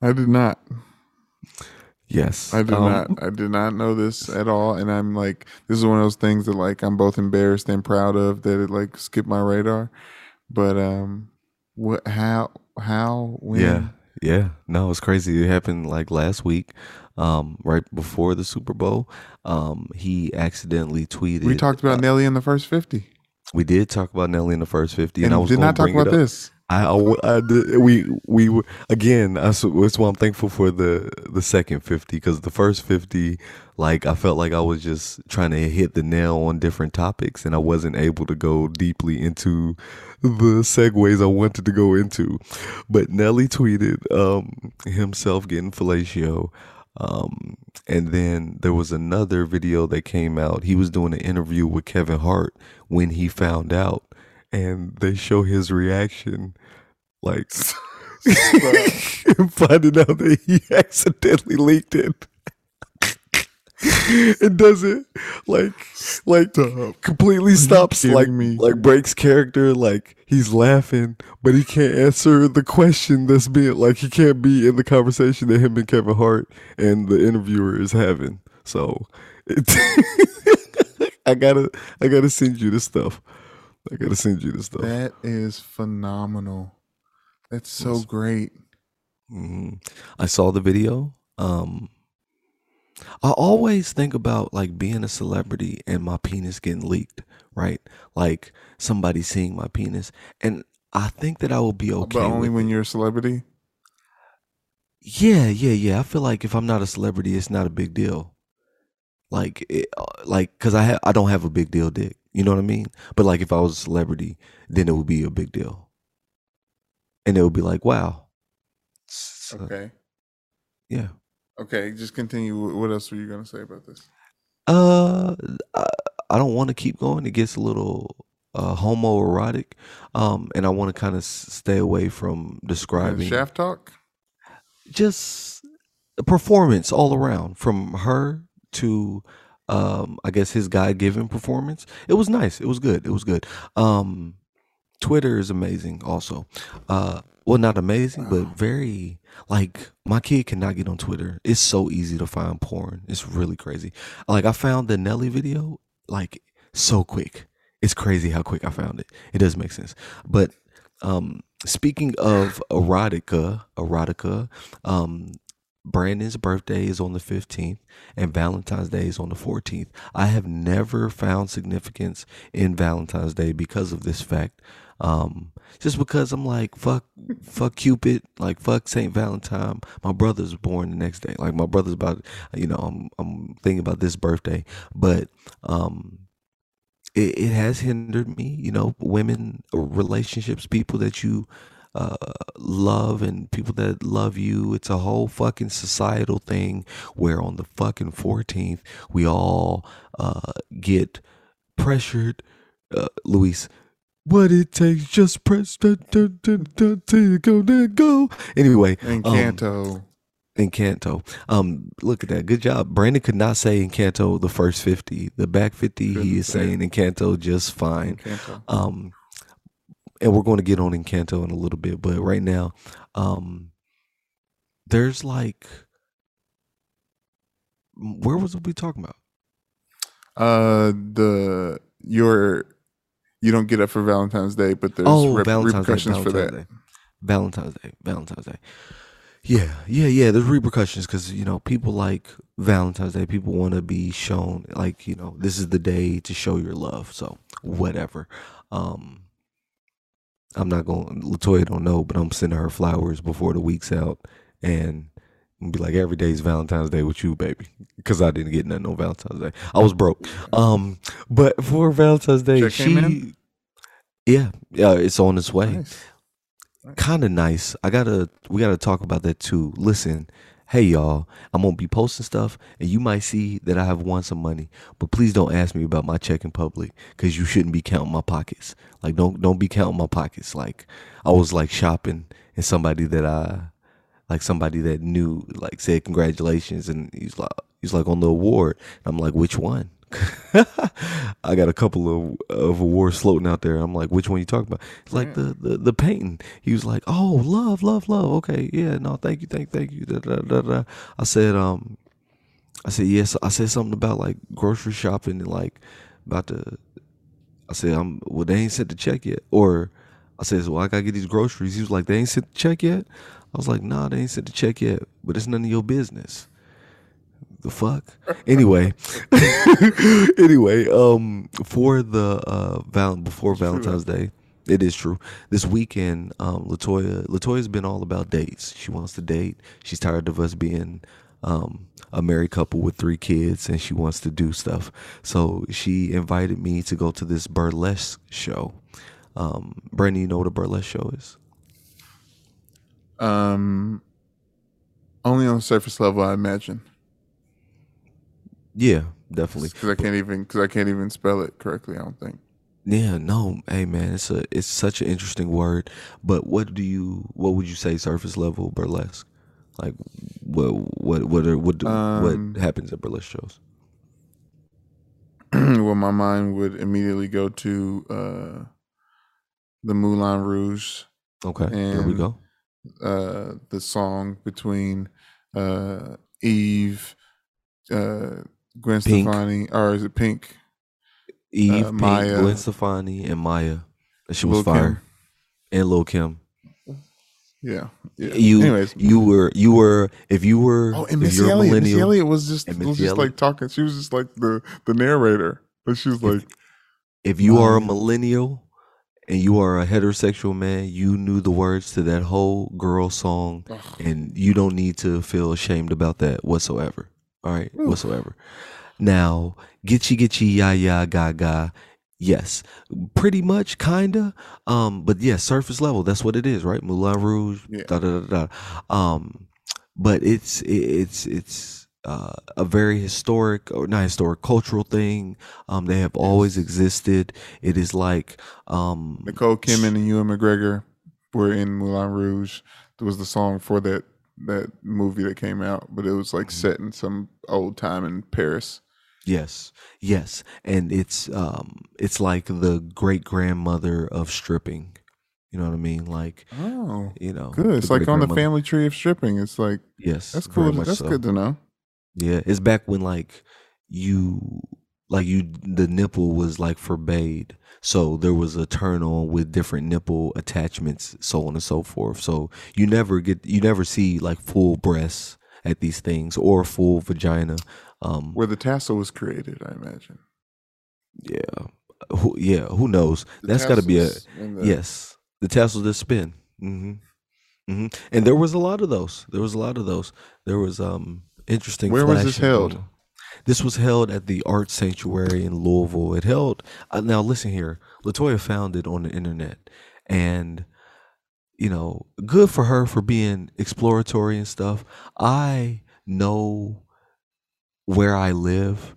I did not. Yes, I did um, not. I did not know this at all, and I'm like, this is one of those things that like I'm both embarrassed and proud of that it like skipped my radar. But um, what? How? How? When? Yeah, yeah. No, it's crazy. It happened like last week, um, right before the Super Bowl. Um, he accidentally tweeted. We talked about uh, Nelly in the first fifty, we did talk about Nelly in the first fifty, and, and, I was did not talk about this. I, I, I did, we we again. That's, that's why I'm thankful for the the second fifty because the first fifty, like I felt like I was just trying to hit the nail on different topics, and I wasn't able to go deeply into the segues I wanted to go into. But Nelly tweeted um, himself getting fellatio. Um, and then there was another video that came out. He was doing an interview with Kevin Hart when he found out, and they show his reaction, like finding out that he accidentally leaked it. it doesn't like like completely stops like me? like breaks character like he's laughing but he can't answer the question that's being like he can't be in the conversation that him and Kevin Hart and the interviewer is having so it, I gotta I gotta send you this stuff I gotta send you this stuff That is phenomenal. That's so Yes. great. hmm I saw the video. Um, I always think about like being a celebrity and my penis getting leaked, right? Like somebody seeing my penis, and I think that I will be okay. but only when it. you're a celebrity. Yeah, yeah, yeah. I feel like if I'm not a celebrity, it's not a big deal. Like, it, uh, like, cause I ha- I don't have a big deal dick. You know what I mean? But like, if I was a celebrity, then it would be a big deal, and it would be like, wow. So, Okay. Yeah. Okay. Just continue. What else were you gonna say about this? Uh, I, I don't want to keep going. It gets a little uh, homoerotic, um, and I want to kind of stay away from describing Shaft talk. just performance all around, from her to, um, I guess his God given performance. It was nice. It was good. It was good. Um, Twitter is amazing. Also, uh, well, not amazing, but very like my kid cannot get on Twitter. It's so easy to find porn. It's really crazy. Like I found the Nelly video like so quick. It's crazy how quick I found it. It does make sense. But um speaking of erotica, erotica, um Brandon's birthday is on the 15th and Valentine's Day is on the 14th. I have never found significance in Valentine's Day because of this fact. Um, just because I'm like, fuck, fuck Cupid, like fuck Saint Valentine. My brother's born the next day. Like my brother's about, you know, I'm I'm thinking about this birthday, but um, it, it has hindered me. You know, women, relationships, people that you uh, love and people that love you. It's a whole fucking societal thing where on the fucking 14th we all uh, get pressured. Uh, Luis, what it takes, just press da, da, da, da, you go, there go. Anyway, um, Encanto. Encanto. Um, look at that. Good job. Brandon could not say Encanto the first 50. The back 50, Couldn't he is say saying Encanto just fine. Encanto. Um, and we're going to get on Encanto in a little bit, but right now, um, there's like, where was we talking about? Uh, the your you don't get up for Valentine's Day, but there's oh, rep- Valentine's Day. repercussions for that. Day. Valentine's Day. Valentine's Day. Yeah, yeah, yeah. There's repercussions because you know people like Valentine's Day. People want to be shown like you know this is the day to show your love. So whatever. Um, I'm not going. Latoya don't know, but I'm sending her flowers before the week's out, and be like every day's Valentine's Day with you, baby, because I didn't get nothing on Valentine's Day. I was broke. Um, but for Valentine's Day, Check she, yeah, yeah, it's on its way Nice. kind of nice. I gotta we gotta talk about that too. Listen, hey y'all, I'm gonna be posting stuff, and you might see that I have won some money, but please don't ask me about my check in public because you shouldn't be counting my pockets. Like don't don't be counting my pockets. Like I was like shopping, and somebody that I like somebody that knew like said congratulations, and he's like he's like on the award. And I'm like, which one? I got a couple of, of awards floating out there. I'm like, which one you talking about? It's like the, the the painting. He was like, oh, love, love, love. Okay, yeah, no, thank you, thank, thank you. Da, da, da, da. I said, um, I said yes. I said something about like grocery shopping and like about the. I said, I'm well. They ain't sent the check yet, or I said, well, I gotta get these groceries. He was like, they ain't sent the check yet. I was like, nah, they ain't sent the check yet, but it's none of your business. The fuck? Anyway. Anyway um for the uh val- before valentine's day it is true. This weekend um latoya latoya's been all about dates. She wants to date. She's tired of us being um a married couple with three kids and she wants to do stuff. So she invited me to go to this burlesque show. Um brandon you know what a burlesque show is Um, only on the surface level, I imagine, yeah definitely because I can't even because I can't even spell it correctly. I don't think. Yeah, no, hey man, it's a it's such an interesting word. But what do you what would you say surface level burlesque? Like what what what are what do, Um, what happens at burlesque shows? well, my mind would immediately go to uh, the Moulin Rouge, Okay, there we go. Uh, the song between uh, Eve, uh, Gwen Pink. Stefani, or is it Pink? Eve, uh, Pink, Maya. Gwen Stefani, and Maya. Shit was Lil' Kim. fire. And Lil Kim. Yeah, yeah. You Anyways, you were you were if you were oh, and Missy Elliott. Missy millennial Elliott was just was just Elliott. like talking. She was just like the the narrator, but she was like, if you are a millennial and you are a heterosexual man, you knew the words to that whole girl song Ugh. and you don't need to feel ashamed about that whatsoever. All right, Oof. whatsoever. Now, gitchy gitchy ya ya gaga. Yes, pretty much, kinda. Um, but yeah, surface level. That's what it is, right? Moulin Rouge. Yeah. Da da da da. Um, but it's it's it's uh, a very historic or not historic cultural thing. Um, they have always existed. It is like um, Nicole Kidman and Ewan McGregor were in Moulin Rouge. There was the song for that that movie that came out, but it was like Mhm. set in some old time in Paris. Yes, yes, and it's um, it's like the great grandmother of stripping. You know what I mean? Like Oh, you know, good. It's like on the family tree of stripping. It's like Yes, that's cool. That's so. good to know. Yeah, it's back when like you like you the nipple was like forbade. So there was a turn on with different nipple attachments, so on and so forth. So you never get you never see like full breasts at these things or full vagina. Um Where the tassel was created, I imagine. yeah. Who, yeah, who knows? The That's got to be a the- yes. The tassels that spin. Mm-hmm. Mm-hmm. And there was a lot of those. There was a lot of those. There was um interesting. Where was this held? This was held at the Art Sanctuary in Louisville. It held. Uh, now listen here. Latoya found it on the internet, and you know, good for her for being exploratory and stuff. I know where I live,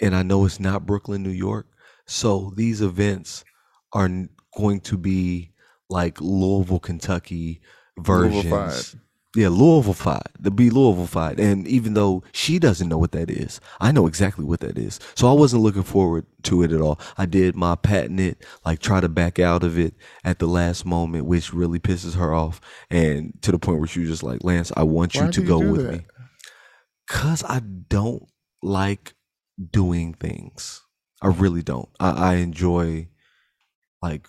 and I know it's not Brooklyn, New York. So these events are going to be like Louisville, Kentucky versions. Louisville-fied. Yeah, Louisville-fied. To be Louisville-fied. And even though she doesn't know what that is, I know exactly what that is. So I wasn't looking forward to it at all. I did my patent it, like try to back out of it at the last moment, which really pisses her off. And to the point where she was just like, Lance, I want you Why to you go do with that? me. Cause I don't like doing things. I really don't. I, I enjoy like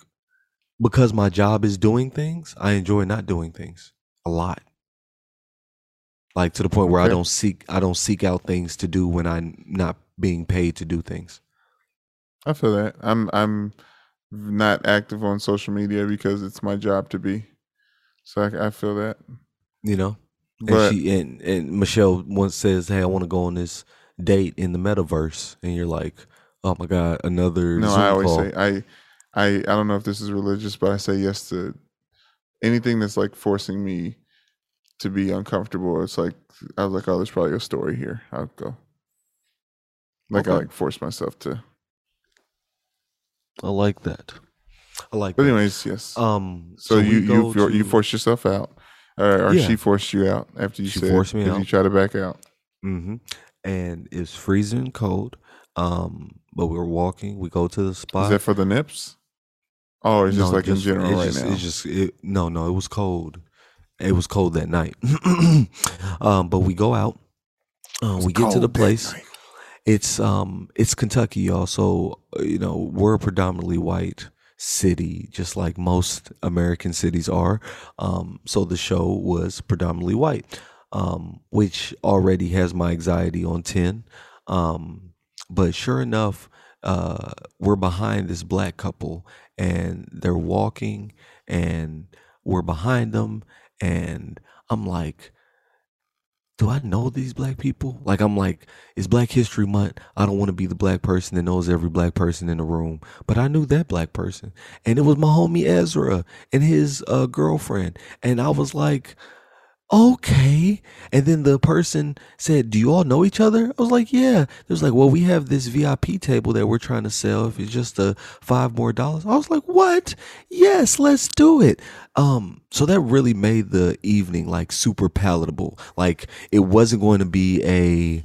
because my job is doing things, I enjoy not doing things a lot. Like to the point where I don't seek I don't seek out things to do when I'm not being paid to do things. I feel that. I'm I'm not active on social media because it's my job to be. So I, I feel that. You know? And But she and, and Michelle once says, Hey, I want to go on this date in the metaverse and you're like, Oh my god, another no, Zoom I always call. say I I I don't know if this is religious, but I say yes to anything that's like forcing me to be uncomfortable. It's like I was like, oh, there's probably a story here. I'll go. Like I like force myself to. I like that. I like But that. anyways, yes. Um so, we you you for, you to- forced yourself out, or, or Yeah. she forced you out after you She said forced me out. You try to back out. Mm-hmm. And it's freezing cold. Um, but we're walking. We go to the spot. Is that for the nips? Oh, it's just No, like in general it's right just, now. It's just it, no, no. It was cold. It was cold that night. um, but we go out. Uh, we get to the place. It's um, it's Kentucky, y'all. So you know we're a predominantly white city, just like most American cities are. Um, so the show was predominantly white, um, which already has my anxiety on ten. Um, but sure enough, uh, we're behind this black couple, and they're walking, and we're behind them, and I'm like do I know these black people? Like I'm like, it's Black History Month. I don't want to be the black person that knows every black person in the room. But I knew that black person. And it was my homie Ezra and his uh, girlfriend. And I was like, okay. And then the person said, Do you all know each other? I was like, Yeah. They was like, Well, we have this VIP table that we're trying to sell if it's just a five more dollars. I was like, What? Yes, let's do it. Um, so that really made the evening like super palatable. Like it wasn't going to be a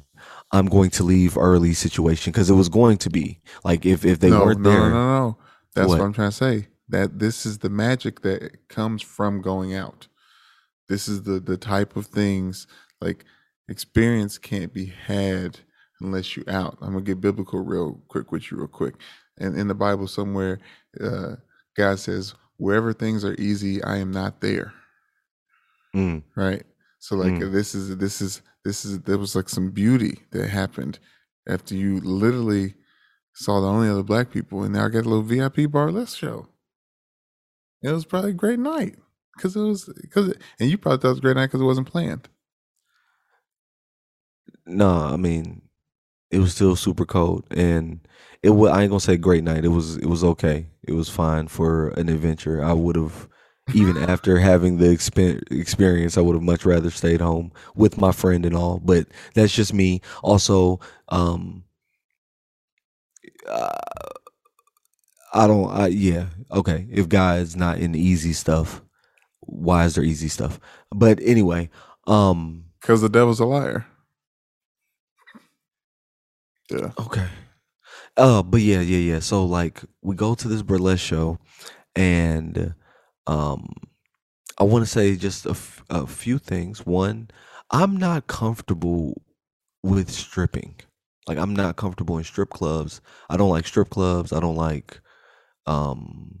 I'm going to leave early situation because it was going to be like if if they no, weren't no, there. no, no, no. That's what? What? I'm trying to say. That this is the magic that comes from going out. This is the the type of things like experience can't be had unless you out. I'm gonna get biblical real quick with you real quick. And in the Bible somewhere, uh, God says, "Wherever things are easy, I am not there." Mm, right so like Mm. this is this is this is there was like some beauty that happened after you literally saw the only other black people and now I got a little vip burlesque show it was probably a great night because it was because and you probably thought it was a great night because it wasn't planned no, I mean it was still super cold and it was I ain't gonna say great night. It was it was okay. It was fine for an adventure. I would have even after having the expen- experience, I would have much rather stayed home with my friend and all. But that's just me. Also, um, uh, I don't. I yeah. Okay. If God's not in the easy stuff, why is there easy stuff? But anyway, um, because the devil's a liar yeah Okay. Uh, but yeah, yeah, yeah. So like we go to this burlesque show, and um, I want to say just a, f- a few things. One, I'm not comfortable with stripping. Like I'm not comfortable in strip clubs. I don't like strip clubs. I don't like, um,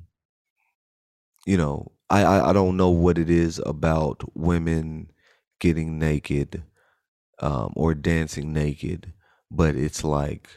you know, I I, I don't know what it is about women getting naked, um, or dancing naked, but it's like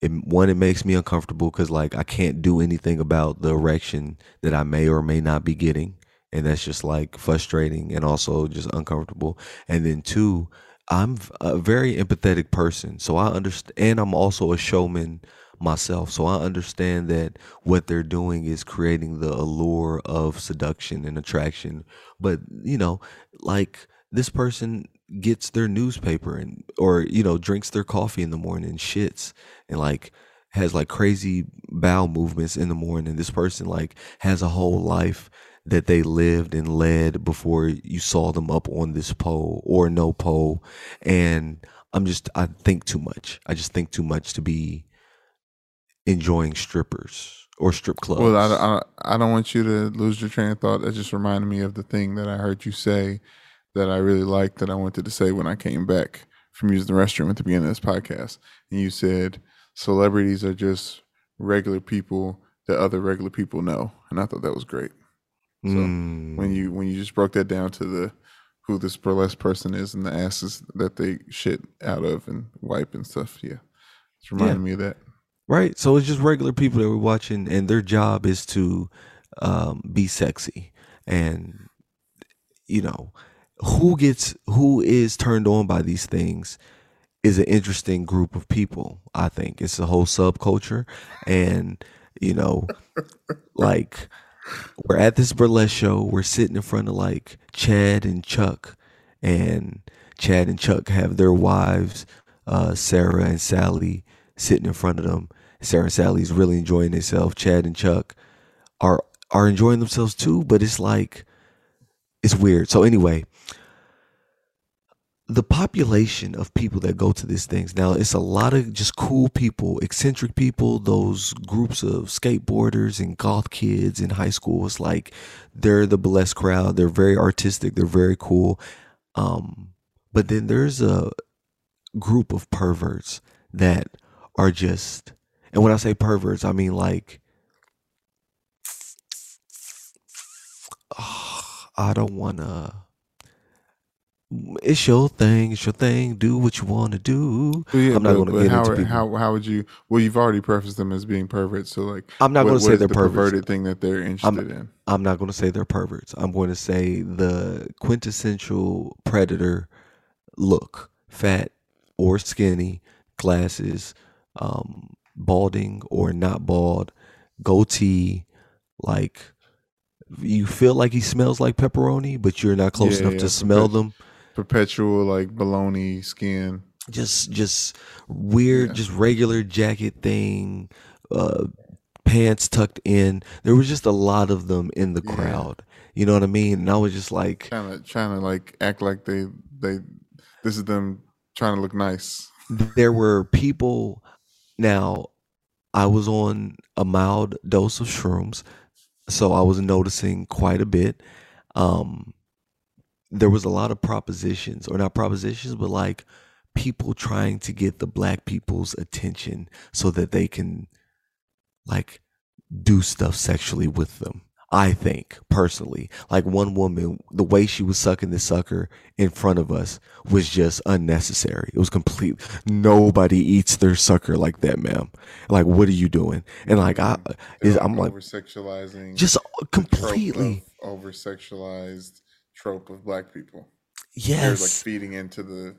it, one it makes me uncomfortable because like i can't do anything about the erection that i may or may not be getting and that's just like frustrating and also just uncomfortable. And then two i'm a very empathetic person so i understand and i'm also a showman myself. So i understand that what they're doing is creating the allure of seduction and attraction. But you know like this person gets their newspaper and or you know drinks their coffee in the morning shits and like has like crazy bowel movements in the morning. This person like has a whole life that they lived and led before you saw them up on this pole or no pole. And i'm just i think too much. I just think too much to be enjoying strippers or strip clubs well I, I, I don't want you to lose your train of thought. That just reminded me of the thing that i heard you say that i really liked that i wanted to say when i came back from using the restroom at the beginning of this podcast. And you said celebrities are just regular people that other regular people know. And i thought that was great. So Mm. when you when you just broke that down to the who this burlesque person is and the asses that they shit out of and wipe and stuff yeah. It's reminding me of that Right. So it's just regular people that we're watching, and their job is to um, be sexy. And, you know, who gets, who is turned on by these things is an interesting group of people, I think. It's a whole subculture. And, you know, like, we're at this burlesque show, we're sitting in front of like Chad and Chuck and Chad and Chuck have their wives, uh, Sarah and Sally, sitting in front of them. Sarah and Sally's really enjoying themselves. Chad and Chuck are are enjoying themselves too, but it's like it's weird. So anyway, the population of people that go to these things now it's a lot of just cool people eccentric people those groups of skateboarders and goth kids in high school it's like they're the blessed crowd they're very artistic they're very cool um, but then there's a group of perverts that are just and when i say perverts i mean like i don't want to it's your thing. It's your thing. Do what you want to do. Well, yeah, I'm not going to get how, into people. how how would you? Well, you've already prefaced them as being perverts, so like, I'm not going to say they're the perverts. perverted thing that they're interested in. I'm not going to say they're perverts. I'm going to say the quintessential predator look: fat or skinny, glasses, um, balding or not bald, goatee, like. You feel like he smells like pepperoni, but you're not close Yeah, enough yeah, to smell them. Perpetual like baloney skin. just just weird Yeah. just regular jacket thing uh pants tucked in there was just a lot of them in the crowd you know what i mean and i was just like Trying to trying to like act like they they this is them trying to look nice. there were people now i was on a mild dose of shrooms so i was noticing quite a bit. Um there was a lot of propositions or not propositions but like people trying to get the black people's attention so that they can like do stuff sexually with them i think personally like one woman the way she was sucking the sucker in front of us was just unnecessary it was complete nobody eats their sucker like that ma'am like what are you doing and like i is, i'm like over sexualizing just completely over sexualized trope of black people. yes They're like feeding into the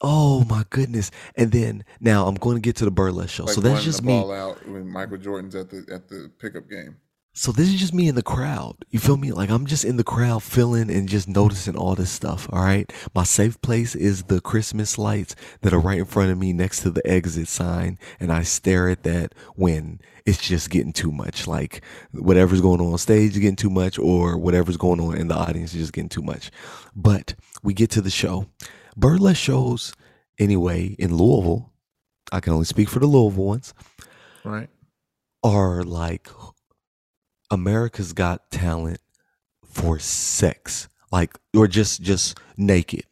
Oh my goodness! And then now I'm going to get to the burlesque show. like so that's just me. out when Michael Jordan's at the at the pickup game. So this is just me in the crowd. You feel me? Like I'm just in the crowd, feeling and just noticing all this stuff. All right. My safe place is the Christmas lights that are right in front of me, next to the exit sign, and I stare at that when it's just getting too much. Like whatever's going on on stage is getting too much, or whatever's going on in the audience is just getting too much. But we get to the show. Burlesque shows, anyway, in Louisville. I can only speak for the Louisville ones. Right. are like America's Got Talent for sex, like or just just naked.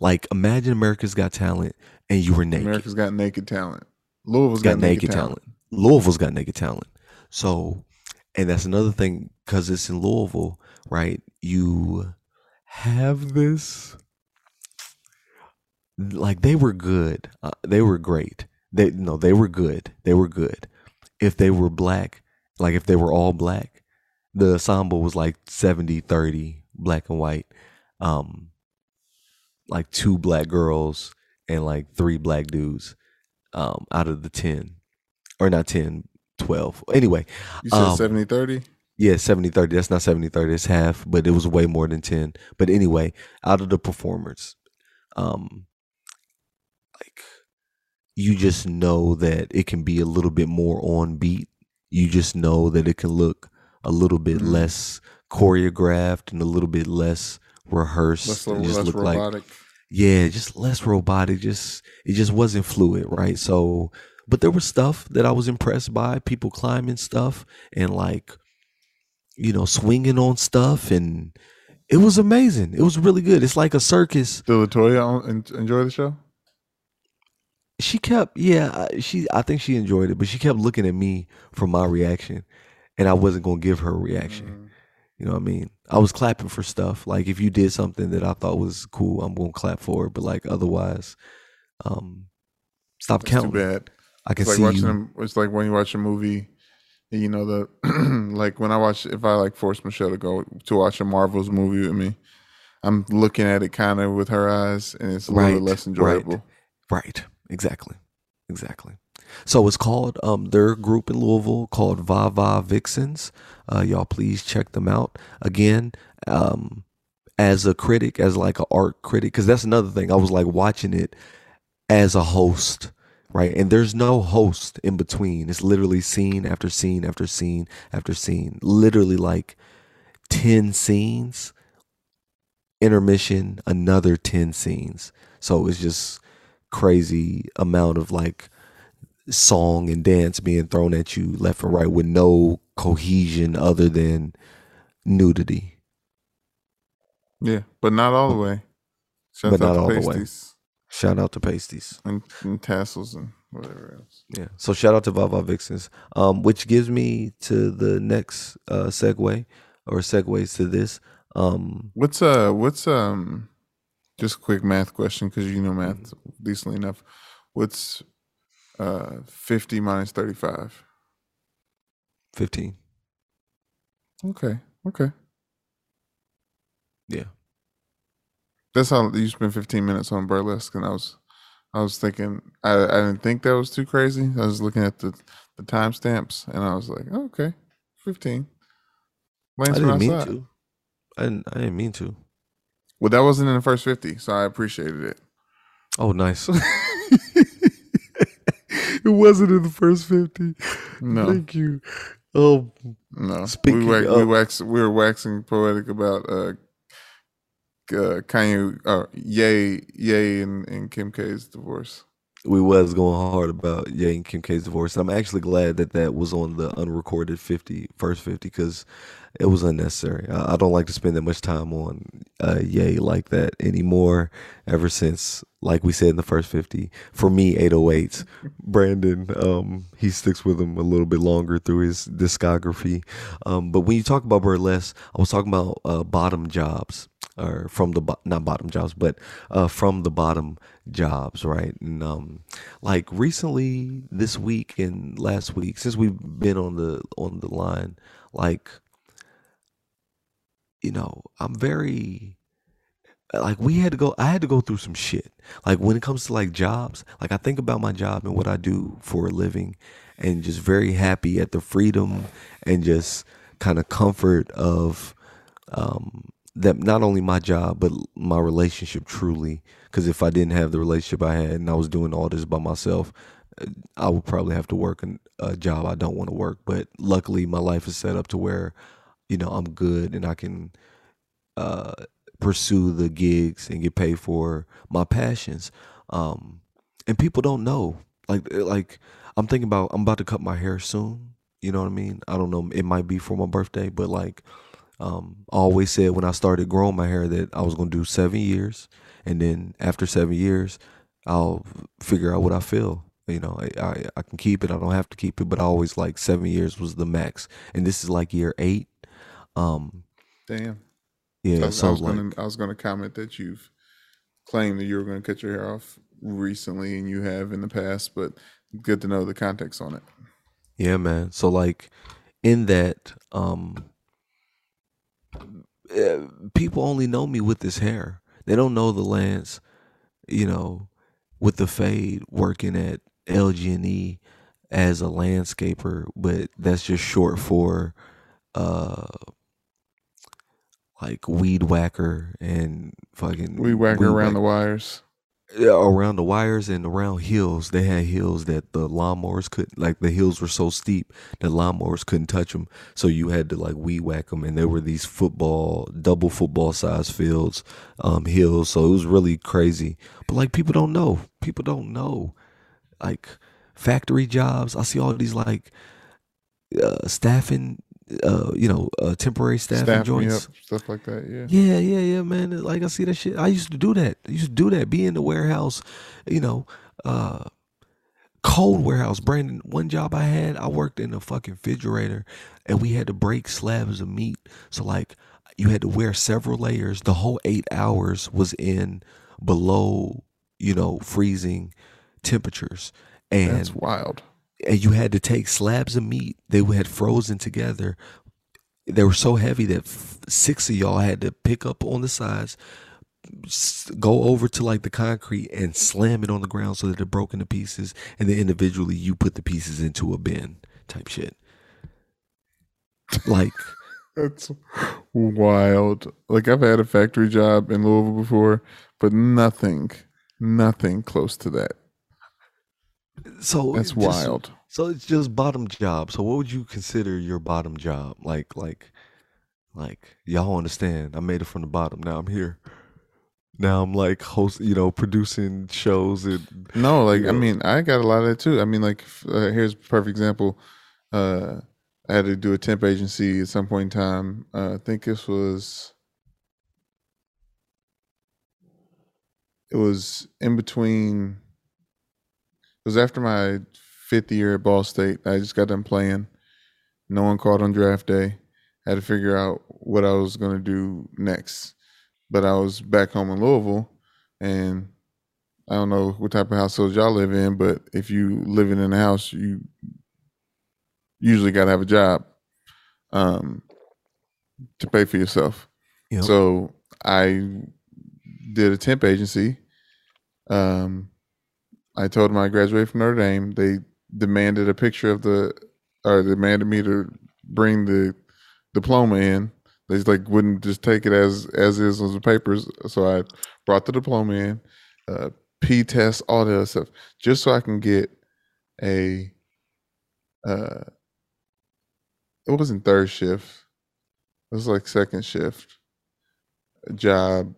Like imagine America's Got Talent and you were naked. America's got naked talent. Louisville's got, naked, talent. Louisville's got naked talent. So, and that's another thing because it's in Louisville, right? You have this. Like they were good. Uh, they were great. They no, they were good. They were good. If they were black, like if they were all black, the ensemble was like 70 30 black and white. Um like two black girls and like three black dudes um out of the 10 or not 10 12 anyway You said Um, 70 30? yeah 70 30 that's not 70 30 it's half but it was way more than 10 but anyway out of the performers um like you just know that it can be a little bit more on beat you just know that it can look a little bit Mhm. less choreographed and a little bit less rehearsed Less, and just less look like robotic. yeah just less robotic just it just wasn't fluid right so but there was stuff that i was impressed by people climbing stuff and like you know swinging on stuff and it was amazing it was really good it's like a circus Did Latoya enjoy the show? she kept yeah she i think she enjoyed it but she kept looking at me for my reaction and i wasn't going to give her a reaction Mhm. You know what I mean? I was clapping for stuff. Like if you did something that I thought was cool, I'm gonna clap for it. But like otherwise, um, stop That's too counting. bad. I can It's like see watching you. them. It's like when you watch a movie, you know the like when I watch if I like force Michelle to go to watch a Marvel's movie with me, I'm looking at it kind of with her eyes, and it's a little Right, less right. enjoyable. Right. Exactly. Exactly. So it's called um their group in Louisville called Va Va Vixens. Uh, y'all please check them out. Again, um, as a critic, as like an art critic, because that's another thing. I was like watching it as a host, right? And there's no host in between. It's literally scene after scene after scene after scene. Literally like 10 scenes, intermission, another 10 scenes. So it's just crazy amount of like song and dance being thrown at you left and right with no cohesion other than nudity. Yeah, but not all the way. Shout But out not to all the way. pasties Shout out to Pasties. and, and tassels and whatever else. Yeah. So shout out to Va Va Vixens. Um, which gives me to the next uh segue or segues to this. Um What's uh what's um just a quick math question because you know math Mm-hmm. decently enough. What's uh fifty minus thirty five? 15. Okay, okay. Yeah. That's how you spent fifteen minutes on burlesque, and I was I was thinking I I didn't think that was too crazy. I was looking at the the timestamps, and I was like, oh, okay, fifteen. I didn't mean outside. to. I didn't I didn't mean to. Well, that wasn't in the first fifty, so I appreciated it. Oh nice. it wasn't in the first 50. No, Thank you. Um no. Speaking we wax, we of- wax, we were waxing poetic about uh, uh Kanye, uh, Ye, Ye, and, and Kim K's divorce. We was going hard about Ye and Kim K's divorce. I'm actually glad that that was on the unrecorded 50, first 50, because it was unnecessary. I, I don't like to spend that much time on uh, Ye like that anymore. Ever since, like we said in the first 50, for me, 808s, Brandon, um, he sticks with him a little bit longer through his discography. Um, but when you talk about burlesque, I was talking about uh, bottom jobs. Or from the bo- not bottom jobs, but uh, from the bottom jobs, right? And um, like recently, this week and last week, since we've been on the on the line, like you know, I'm very like we had to go I had to go through some shit. Like when it comes to like jobs, like I think about my job and what I do for a living and just very happy at the freedom and just kind of comfort of um that not only my job but my relationship truly because if I didn't have the relationship I had and I was doing all this by myself I would probably have to work a job I don't want to work. But luckily my life is set up to where you know I'm good and I can uh pursue the gigs and get paid for my passions. Um and people don't know. Like like i'm thinking about i'm about to cut my hair soon. You know what i mean? I don't know it might be for my birthday but like um i always said when i started growing my hair that i was to do seven years and then after seven years i'll figure out what i feel you know I, I i can keep it i don't have to keep it but i always like seven years was the max and this is like year eight um Damn. yeah I, so I was like gonna I was gonna comment that you've claimed that you were gonna cut your hair off recently, and you have in the past, but good to know the context on it. Yeah, man. So like in that um eh, people only know me with this hair. They don't know the Lance, you know, with the fade working at LG&E as a landscaper, but that's just short for uh like weed whacker and fucking We whack her around whack- the wires. Around the wires and around hills. They had hills that the lawnmowers couldn't, like the hills were so steep that lawnmowers couldn't touch them. So you had to like weed whack them, and there were these football, double football size fields, um, hills. So it was really crazy. But like people don't know. People don't know. Like factory jobs. I see all these like uh, staffing, uh, you know, uh, temporary staffing Staff joints. stuff like that. Yeah. Yeah, yeah, yeah, man. Like I see that shit. I used to do that. I used to do that. Be in the warehouse, you know, uh cold warehouse. Brandon, one job I had, I worked in a fucking refrigerator and we had to break slabs of meat. So like you had to wear several layers. The whole eight hours was in below, you know, freezing temperatures. And That's wild. And you had to take slabs of meat they had frozen together they were so heavy that six of y'all had to pick up on the sides go over to like the concrete and slam it on the ground so that it broke into pieces and then individually you put the pieces into a bin type shit like That's wild. Like I've had a factory job in Louisville before, but nothing, nothing close to that. So That's just- wild. So it's just bottom job. So what would you consider your bottom job? Like like like y'all understand. I made it from the bottom. Now I'm here. Now I'm like host, you know, producing shows and No, like you I mean, I got a lot of that too. I mean, like uh, here's a perfect example. Uh, I had to do a temp agency at some point in time. Uh, I think this was it was in between. It was after my fifth year at Ball State. I just got done playing. No one called on draft day. had to figure out what I was going to do next. But I was back home in Louisville, and I don't know what type of households y'all live in, but if you living in a house, you usually got to have a job um, to pay for yourself. Yep. So I did a temp agency. Um, I told them I graduated from Notre Dame. They demanded a picture of the, or demanded me to bring the diploma in. They just, like wouldn't just take it as as is on the papers. So I brought the diploma in, uh, P test, all that other stuff, just so I can get a. Uh, it wasn't third shift. It was like second shift job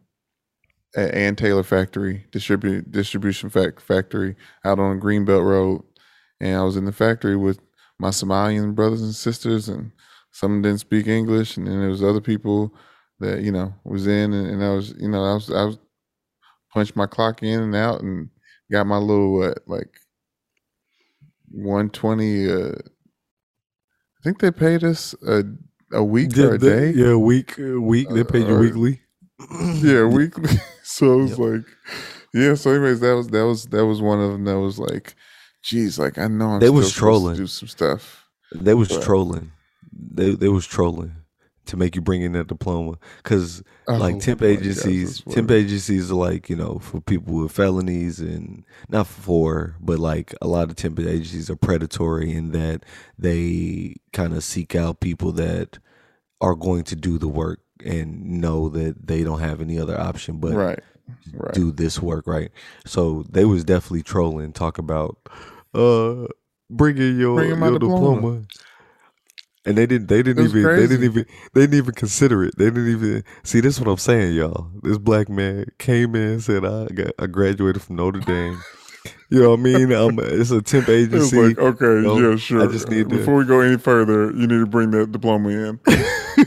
at Ann Taylor Factory, distribute distribution fac- factory out on Greenbelt Road, and I was in the factory with my Somalian brothers and sisters, and some didn't speak English, and then there was other people that you know was in, and, and I was you know I was I was punched my clock in and out, and got my little what like one twenty. Uh, I think they paid us a a week or a day. Yeah, a week a week. They paid you Uh, weekly. Yeah, weekly. so it was Yep. like, yeah. So, anyways, that was that was that was one of them. That was like, geez, like I know I'm They was trolling. to do some stuff. They was But- trolling. They they was trolling to make you bring in that diploma because oh like Oh temp agencies, that's temp agencies are like you know for people with felonies and not for, but like a lot of temp agencies are predatory in that they kind of seek out people that are going to do the work and know that they don't have any other option but right, right. do this work right. So they was definitely trolling, talk about uh bringing your Bring your diploma. diploma. And they didn't. They didn't even. They didn't even. They didn't even consider it. They didn't even see. This is what I'm saying, y'all. This black man came in and said, "I got. I graduated from Notre Dame." You know what I mean? Um, it's a temp agency. like, okay, know, yeah, I sure. just need to- Before we go any further, you need to bring that diploma in.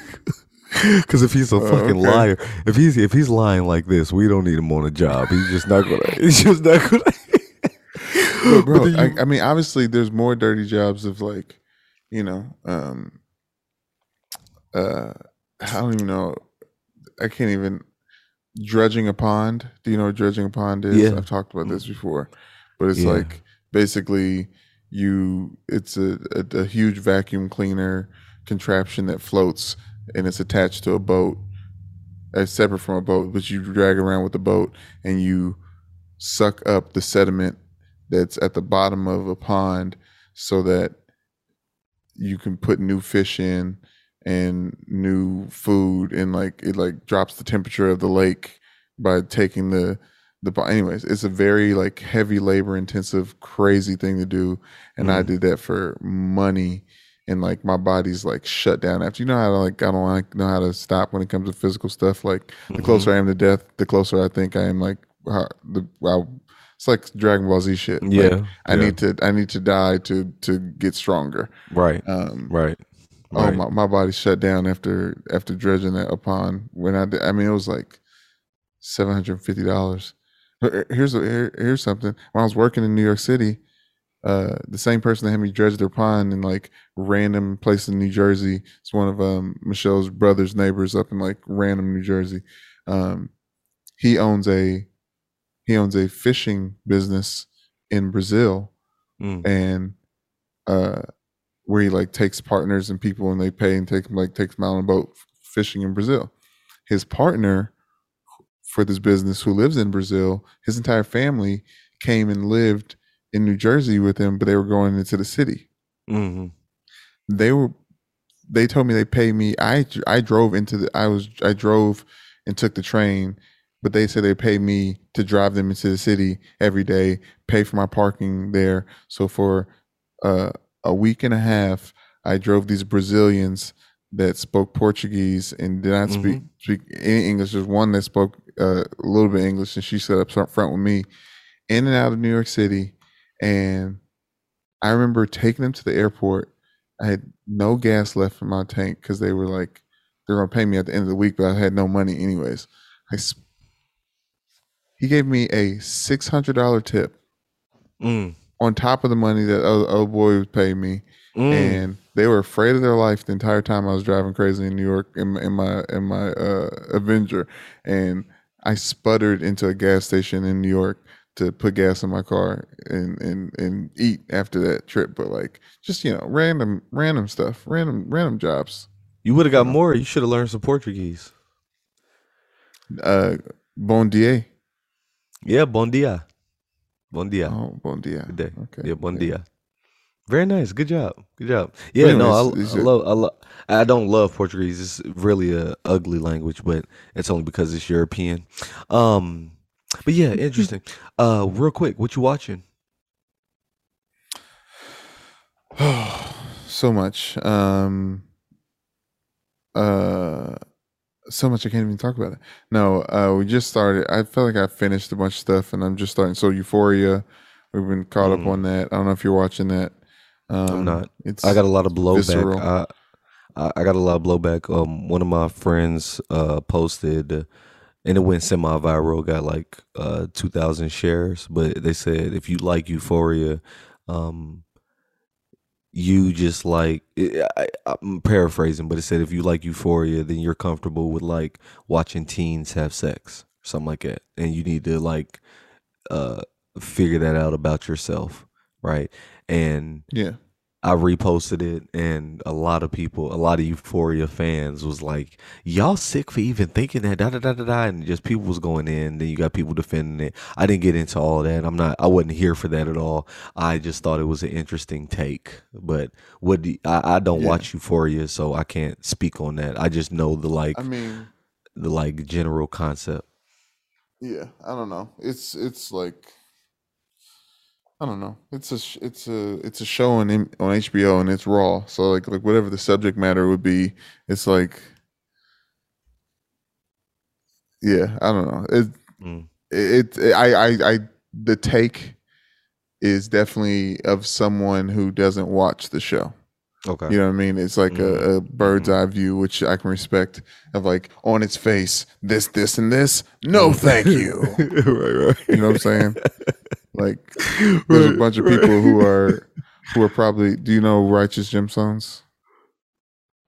Because if he's a Uh, fucking okay. liar, if he's if he's lying like this, we don't need him on a job. He's just not gonna. He's just not gonna. Bro, you- I, I mean, obviously, there's more dirty jobs of like, you know, um, uh, I don't even know. I can't even dredging a pond. Do you know what dredging a pond is? Yeah. I've talked about this before, but it's Yeah. like basically you. It's a, a a huge vacuum cleaner contraption that floats and it's attached to a boat. It's separate from a boat, but you drag around with the boat and you suck up the sediment that's at the bottom of a pond so that you can put new fish in and new food and like it like drops the temperature of the lake by taking the the anyways it's a very like heavy labor intensive crazy thing to do and i Mhm. did that for money and like my body's like shut down after you know how to like i don't like know how to stop when it comes to physical stuff like the Mhm. closer i am to death the closer i think i am like how, the I, it's like dragon ball z shit Like, Yeah, i yeah. need to i need to die to to get stronger right, um right, Oh, right. my, my body shut down after after dredging that upon when I did. I mean, it was like seven hundred and fifty dollars. Here's a, here, here's something. When I was working in New York City, uh, the same person that had me dredge their pond in like random place in New Jersey. It's one of um, Michelle's brother's neighbors up in like random New Jersey. Um, he owns a he owns a fishing business in Brazil, Mm. and uh where he like takes partners and people and they pay and take them like takes them out on a boat fishing in Brazil. His partner for this business who lives in Brazil, his entire family came and lived in New Jersey with him, but they were going into the city. hmm They were they told me they paid me. I I drove into the. I was I drove and took the train, but they said they paid me to drive them into the city every day, pay for my parking there. So for uh, a week and a half, I drove these Brazilians that spoke Portuguese and did not speak Mhm. speak any English. There's one that spoke uh, a little bit English, and she sat up front with me, in and out of New York City. And I remember taking them to the airport. I had no gas left in my tank because they were like, they're gonna pay me at the end of the week, but I had no money anyways. I sp- he gave me a six hundred dollar tip Mm. on top of the money that other, other boy was paying me, Mm. and they were afraid of their life the entire time I was driving crazy in New York in, in my in my uh, Avenger, and I sputtered into a gas station in New York to put gas in my car and and and eat after that trip. But like just you know random random stuff, random random jobs. you would have got more. You should have learned some Portuguese. Uh, bon dia. Yeah, bon dia. Bon dia. Oh, bon dia. Good day. Okay. Yeah, bon dia. Very nice. Good job. Good job. Yeah, no, I, anyways, I a- love. I love. I don't love Portuguese. It's really a ugly language, but it's only because it's European. Um, but yeah, interesting. Uh, real quick, what you watching? so much. Um uh so much I can't even talk about it. No, uh we just started. I feel like I finished a bunch of stuff and I'm just starting. So Euphoria, we've been caught up Mm. on that. I don't know if you're watching that. Um I'm not. It's I got a lot of blowback. visceral. I, I I got a lot of blowback. Um, one of my friends uh posted, uh, and it went semi-viral. Got like uh two thousand shares, but they said if you like Euphoria, um, you just like I, I'm paraphrasing, but it said if you like Euphoria, then you're comfortable with like watching teens have sex, something like that, and you need to like uh figure that out about yourself, right? And yeah. I reposted it, and a lot of people, a lot of Euphoria fans, was like, "Y'all sick for even thinking that." Da da da da da, and just people was going in. Then you got people defending it. I didn't get into all that. I'm not. I wasn't here for that at all. I just thought it was an interesting take. But what do, I, I don't Yeah. watch Euphoria, so I can't speak on that. I just know the like I mean, the like general concept. yeah, I don't know. It's it's like I don't know. It's a sh- it's a it's a show on M- on HBO and it's raw. So like like whatever the subject matter would be, it's like yeah, I don't know. It Mm. it, it I, I I the take is definitely of someone who doesn't watch the show. Okay. You know what I mean? It's like a, a bird's Mhm. eye view, which I can respect. Of like on its face, this, this, and this. No, thank you. right, right. You know what I'm saying? Like there's a bunch of right. people who are who are probably. Do you know Righteous Gemstones?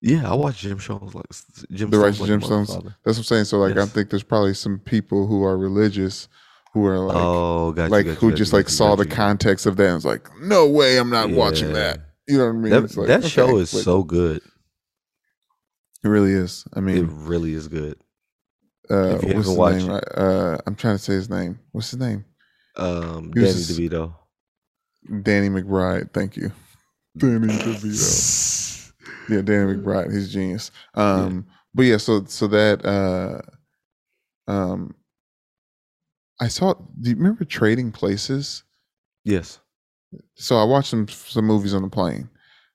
Yeah, I watch Jim Jones like Jim The Righteous like a Gemstones. That's what I'm saying. So like I think there's probably some people who are religious who are like oh, got like you, got who you, got just like got saw got the context of that and was like, no way, I'm not watching that. You know what I mean? That, It's like, that okay, show is but so good. It really is. I mean, It really is good. uh, what's haven't his name? it. Uh, I'm trying to say his name. What's his name? Um, Danny just- DeVito. Danny McBride. Thank you. Danny DeVito. Yeah, Danny McBride. He's a genius. Um, but yeah, so so that uh, um, I saw. Do you remember Trading Places? Yes. So I watched some some movies on the plane.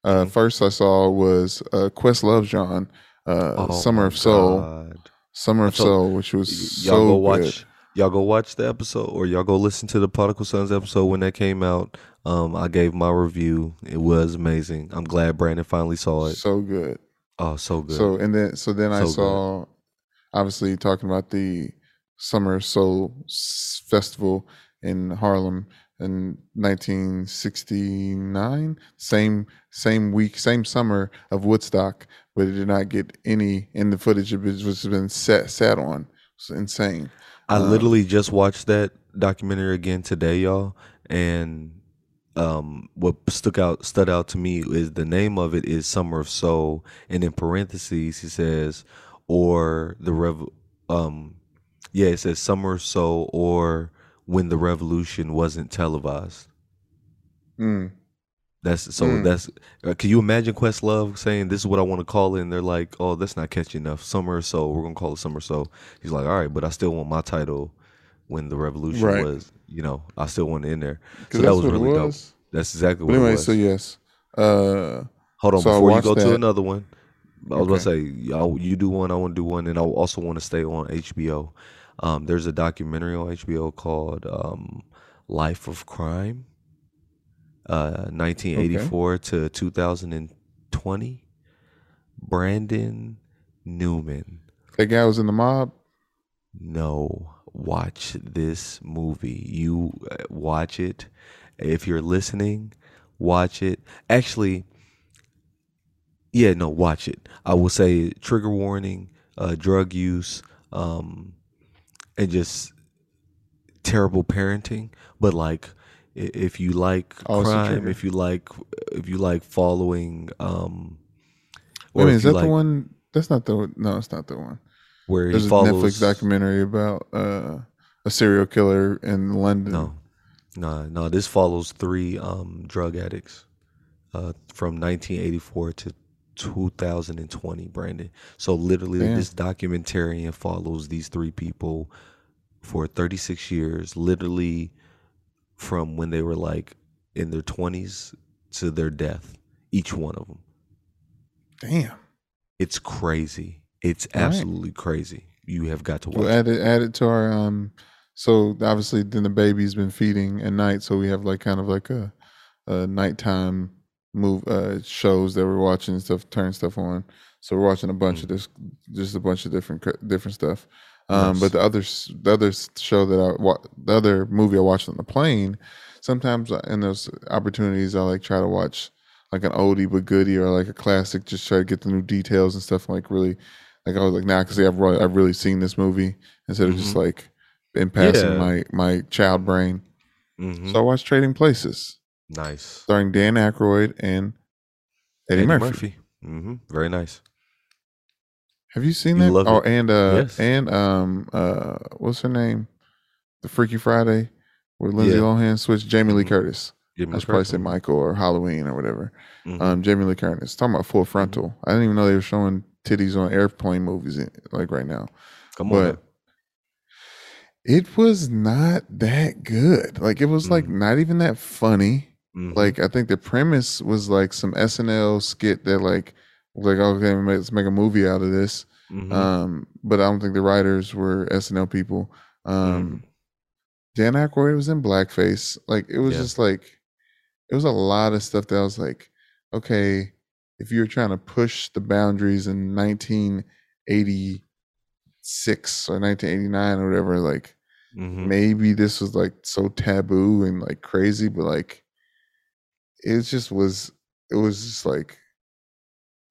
Uh, Mhm. First, I saw was uh, Questlove's John, uh, Oh Summer of Soul, God. Summer of Soul, which was Y- y'all so go good. Y'all go watch the episode, or y'all go listen to the Prodigal Sons episode when that came out. Um, I gave my review. It was amazing. I'm glad Brandon finally saw it. So good. Oh, so good. So and then so then I So good. saw, obviously talking about the Summer Soul Festival in Harlem in 1969. Same same week, same summer of Woodstock, but it did not get any in the footage of it was been set sat on. It's insane. I Um, literally just watched that documentary again today, y'all, and um, what stuck out stood out to me is the name of it is Summer of Soul, and in parentheses he says, or the rev, um, yeah, it says Summer of Soul, or when the revolution wasn't televised. Mm. That's so Mm. that's uh, can you imagine Questlove saying this is what I want to call it and they're like, "Oh, that's not catchy enough. Summer or so, we're going to call it Summer so." He's like, "All right, but I still want my title when the revolution Right. was, you know, I still want it in there." So that was really it dope. That's exactly But what anyway, it was. so yes. Uh, Hold on, so before you go to another one, I was gonna say y'all, you do one, I want to do one, and I also want to stay on HBO. Um, there's a documentary on HBO called um, "Life of Crime," uh, 1984 to 2020. Brandon Newman. that guy was in the mob. No, watch this movie. You uh, watch it. If you're listening, watch it. Actually, yeah, no, watch it. I will say trigger warning, uh, drug use, um, and just terrible parenting. But like, if you like Oh, crime, if you like, if you like following, um, Wait a or minute, if is that like the one? That's not the. No, it's not the one. where There's he a follows Netflix documentary about uh, a serial killer in London. No, no, no. This follows three um, drug addicts uh, from 1984 to 2020, Brandon. So literally, Damn. this documentarian follows these three people for 36 years, literally from when they were like in their 20s to their death, each one of them. Damn. It's crazy. It's All right. absolutely crazy. You have got to watch. We'll add it, add it to our um. So obviously, then the baby's been feeding at night, so we have like kind of like a, a nighttime move uh shows that we're watching and stuff, turn stuff on. So we're watching a bunch of this, just a bunch of different different stuff. Um, Nice. but the other the other show that I wa- the other movie I watched on the plane, sometimes I- in those opportunities I like try to watch like an oldie but goodie or like a classic, just try to get the new details and stuff. Like really, like I was like, nah, because I've really, I've really seen this movie instead of just like in passing Yeah. my my child brain. Mhm. So I watched Trading Places, nice. starring Dan Aykroyd and Eddie, Murphy. hmm Very nice. Have you seen that? love oh, it. and uh, Yes. and um, uh, what's her name? The Freaky Friday, where Lindsay Yeah. Lohan switched Jamie Lee Mhm. Curtis. Give me I a should probably say Michael or Halloween or whatever. Mhm. Um, Jamie Lee Curtis. Talking about full frontal. I didn't even know they were showing titties on airplane movies in, like right now. Come on. But it was not that good. Like it was like Mhm. not even that funny. Mhm. Like I think the premise was like some SNL skit that like like okay let's make a movie out of this. Mhm. Um, but I don't think the writers were SNL people. Um, Dan Aykroyd was in blackface. Like it was Yeah. just like it was a lot of stuff that I was like, okay, if you were trying to push the boundaries in 1986 or 1989 or whatever, like Mhm. maybe this was like so taboo and like crazy, but like it just was. It was just like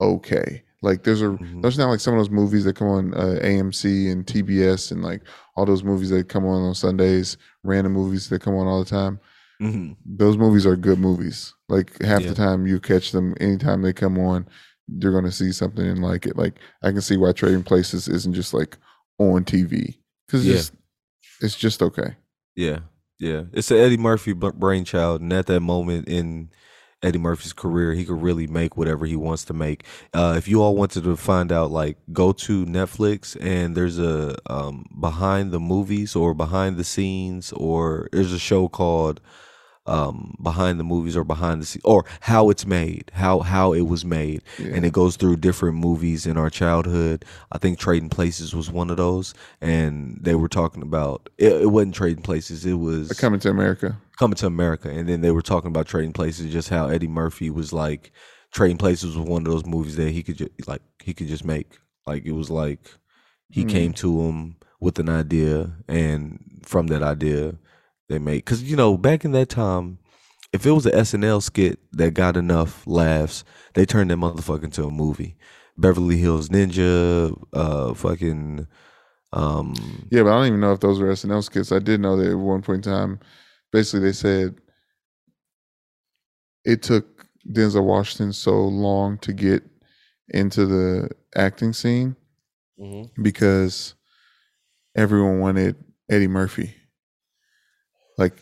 okay. Like there's a Mhm. there's not like some of those movies that come on uh, AMC and TBS and like all those movies that come on on Sundays, random movies that come on all the time. Mhm. Those movies are good movies. Like half Yeah. the time you catch them anytime they come on, you're gonna see something and like it. Like I can see why Trading Places isn't just like on TV because Yeah. it's, it's just okay. Yeah, yeah. It's an Eddie Murphy brainchild, and at that moment in Eddie Murphy's career, he could really make whatever he wants to make. Uh, if you all wanted to find out, like, go to Netflix and there's a um, behind the movies or behind the scenes, or there's a show called um, behind the movies or behind the scenes or how it's made, how how it was made, and it goes through different movies in our childhood. I think Trading Places was one of those, and they were talking about it, it wasn't Trading Places, it was Coming to America. coming to America, and then they were talking about Trading Places, just how Eddie Murphy was like Trading Places was one of those movies that he could just like he could just make. Like it was like he Hmm. came to him with an idea, and from that idea, they made because you know back in that time, if it was an SNL skit that got enough laughs, they turned that motherfucker into a movie. Beverly Hills Ninja, uh, fucking, um, Yeah, but I don't even know if those were SNL skits. I did know that at one point in time, basically they said it took Denzel Washington so long to get into the acting scene because everyone wanted Eddie Murphy. Like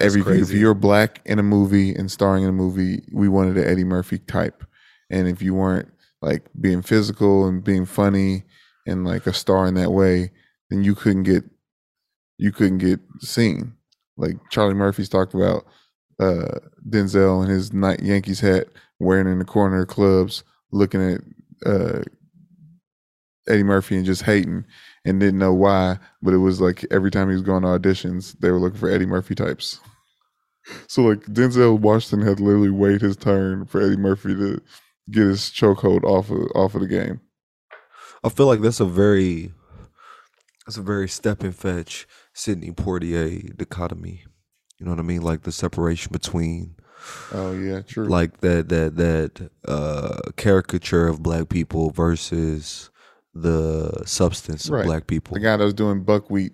Every if you're black in a movie and starring in a movie, we wanted an Eddie Murphy type. And if you weren't like being physical and being funny and like a star in that way, then you couldn't get you couldn't get seen. Like Charlie Murphy's talked about uh Denzel and his night Yankees hat wearing in the corner of clubs, looking at uh Eddie Murphy and just hating and didn't know why, but it was like every time he was going to auditions, they were looking for Eddie Murphy types. So like Denzel Washington had literally wait his turn for Eddie Murphy to get his chokehold off of off of the game. I feel like that's a very that's a very step and fetch Sidney Poitier dichotomy. You know what I mean? Like the separation between Oh yeah, true. like that that that uh caricature of black people versus the substance Right. of black people. the guy that was doing buckwheat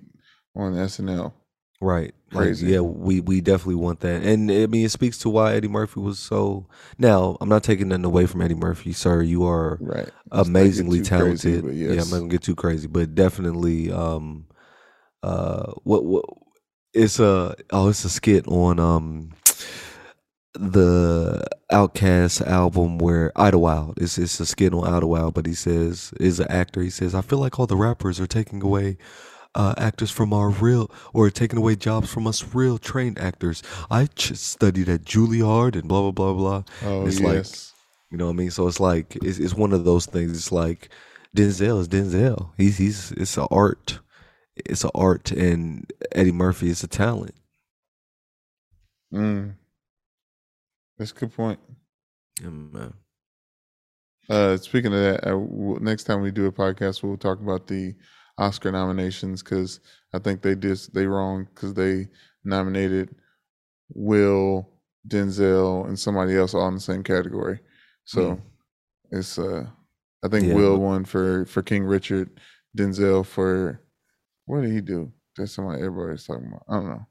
on SNL. Right. Like, Crazy. yeah, we we definitely want that. And I mean it speaks to why Eddie Murphy was so now, I'm not taking nothing away from Eddie Murphy, sir. You are Right. Let's not get amazingly too crazy, talented. but Yeah, I'm not gonna get too crazy, but definitely um uh what what it's a oh it's a skit on um the OutKast album where Idlewild it's it's a skit on Idlewild, but he says is an actor. He says I feel like all the rappers are taking away uh, actors from our real or taking away jobs from us real trained actors. I ch- studied at Juilliard and blah blah blah blah. Oh It's like- yes. You know what I mean? So it's like it's, it's one of those things. It's like Denzel is Denzel. He's he's it's an art. It's an art, and Eddie Murphy is a talent. mm. That's a good point. Man. Uh, speaking of that, uh, next time we do a podcast, we'll talk about the Oscar nominations because I think they just they wrong because they nominated Will, Denzel, and somebody else all in the same category. So Mm. it's uh, I think Yeah, Will won for for King Richard, Denzel for what did he do? That's somebody everybody's talking about. I don't know,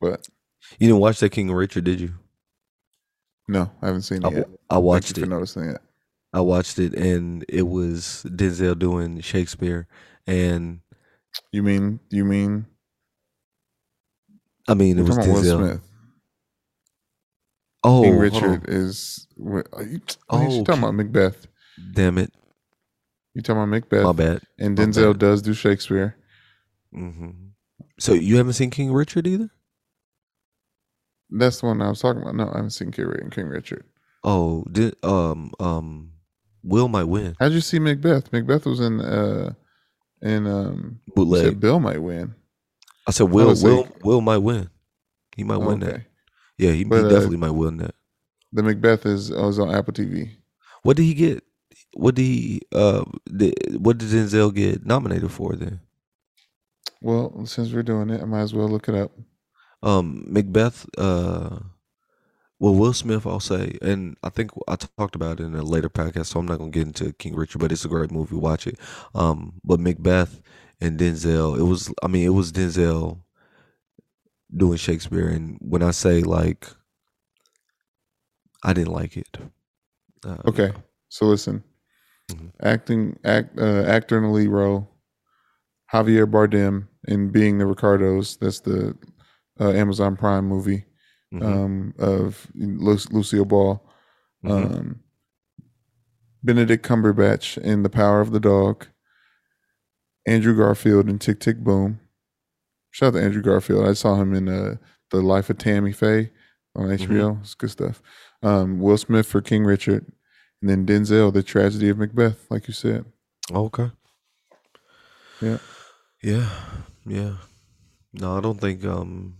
but You didn't watch that King Richard, did you? No, I haven't seen I, it yet. I watched Thank you it. for noticing it. I watched it, and it was Denzel doing Shakespeare, and You mean you mean I mean it was Denzel. Smith? Oh, King Richard is. Are you, Oh, oh, you talking about Macbeth? damn it, You talking about Macbeth? my bad. And Denzel bad. does do Shakespeare. hmm So you haven't seen King Richard either? That's the one I was talking about. No, I haven't seen King, Ri- King Richard. Oh, did um um Will might win How'd you see Macbeth? Macbeth was in. uh in um. Bootleg. said Bill might win. I said Will say- Will Will might win. He might win that. Yeah, he, But, he uh, definitely might win that. The Macbeth is uh, was on Apple TV. What did he get? What did he uh did, what did Denzel get nominated for then? Well, since we're doing it, I might as well look it up. Um Macbeth uh well Will Smith I'll say and I think I talked about it in a later podcast so I'm not going to get into King Richard but it's a great movie watch it. Um but Macbeth and Denzel it was I mean it was Denzel doing Shakespeare and when I say like I didn't like it. Uh, Okay, so listen, Mhm. acting act uh, actor in the lead role, Javier Bardem in Being the Ricardos. That's the uh, Amazon Prime movie Mhm. um, of Lu- Lucille Ball. Mhm. Um, Benedict Cumberbatch in The Power of the Dog. Andrew Garfield in Tick Tick Boom. Shout out to Andrew Garfield. I saw him in uh, The Life of Tammy Faye on HBO. It's good stuff. Um, Will Smith for King Richard. And then Denzel, The Tragedy of Macbeth, like you said. Okay. Yeah. Yeah. Yeah. No, I don't think um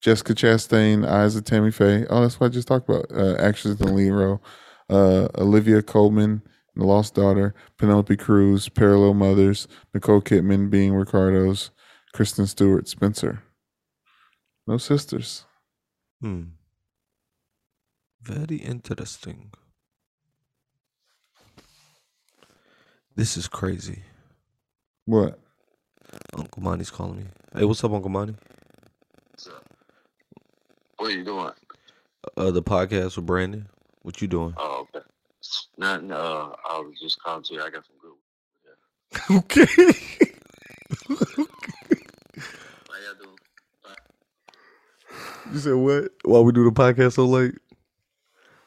Jessica Chastain, Eyes of Tammy Faye. Oh, that's what I just talked about. Uh, actions in the lead role. Uh, Olivia Colman, The Lost Daughter. Penelope Cruz, Parallel Mothers. Nicole Kidman, Being Ricardos. Kristen Stewart, Spencer. No sisters. hmm. Very interesting. This is crazy. What? Uncle Monty's calling me. Hey, what's up, Uncle Monty? What are you doing? Uh, the podcast with Brandon. What you doing? Oh, okay. Nothing. Uh, I was just calling to you. I got some good. okay. How y'all doing? You said what? Why we do the podcast so late?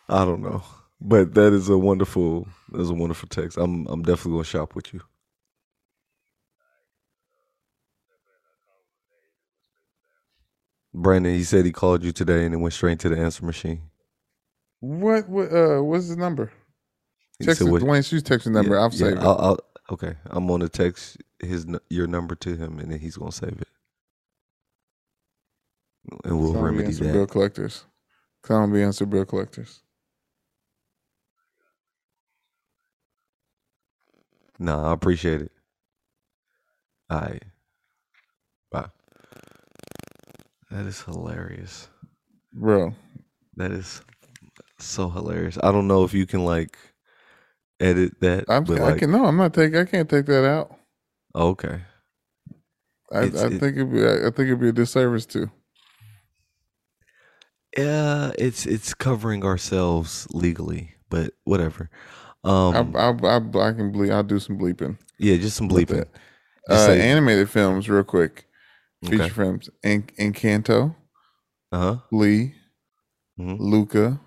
I don't know, but that is a wonderful. That is a wonderful text. I'm I'm definitely gonna shop with you. Brandon, he said he called you today and it went straight to the answer machine. What? What? Uh, what's his number? He Text said what- Dwayne. She's texting number. Yeah, I'll save yeah, it. I'll, I'll, okay, I'm gonna text his your number to him and then he's gonna save it, and we'll So I'm gonna be remedy that. bill collectors. Cause I'm gonna be answer bill collectors. Nah, I appreciate it. All right. Bye. That is hilarious. Bro, That is so hilarious. I don't know if you can like edit that. I'm. I like, can no. I'm not taking. I can't take that out. okay. I, I it- think it'd be. I think it'd be a disservice too. Yeah, it's it's covering ourselves legally, but whatever. Um, I, I, I, I can bleep. I'll do some bleeping. yeah, just some bleeping. Just Uh, say- animated films, real quick. Feature Okay. films: En- Encanto, Uh huh. Lee, Mhm. Luca,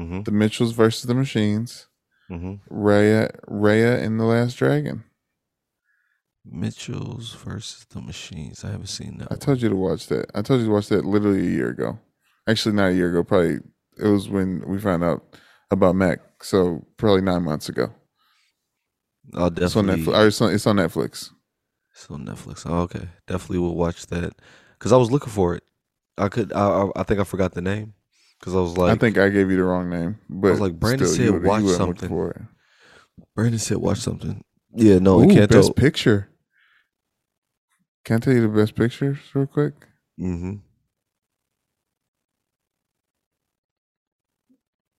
Mhm. The Mitchells versus the Machines, Mhm. Raya, Raya and the Last Dragon. Mitchell's versus the Machines. I haven't seen that. I one. told you to watch that. I told you to watch that literally a year ago. Actually, not a year ago. Probably it was when we found out about Mac. So probably nine months ago. I'll It's on definitely. Netflix. Or it's on, it's on Netflix. It's on Netflix. Oh, okay, definitely will watch that because I was looking for it. I could. I. I, I think I forgot the name because I was like. I think I gave you the wrong name, but like, Brandon still, said you would've- you watch something. Brandon said watch something. Yeah, no, Ooh, Encanto. best picture. Can I tell you the best pictures real quick? mm-hmm.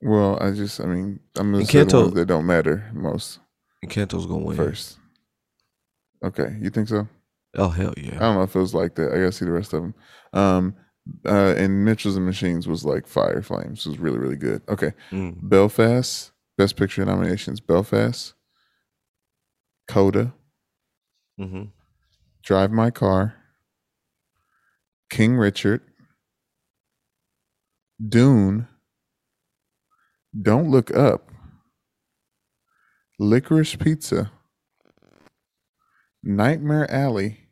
Well, I just, I mean, I'm gonna say the ones that don't matter most Encanto's gonna win first. Okay, you think so? Oh hell yeah! I don't know if it was like that. I gotta see the rest of them. Um, uh, and Mitchell's and Machines was like Fire Flames. It was really, really good. Okay, Mm. Belfast, Best Picture nominations: Belfast, Coda, Mm-hmm. Drive My Car, King Richard, Dune, Don't Look Up, Licorice Pizza, Nightmare Alley,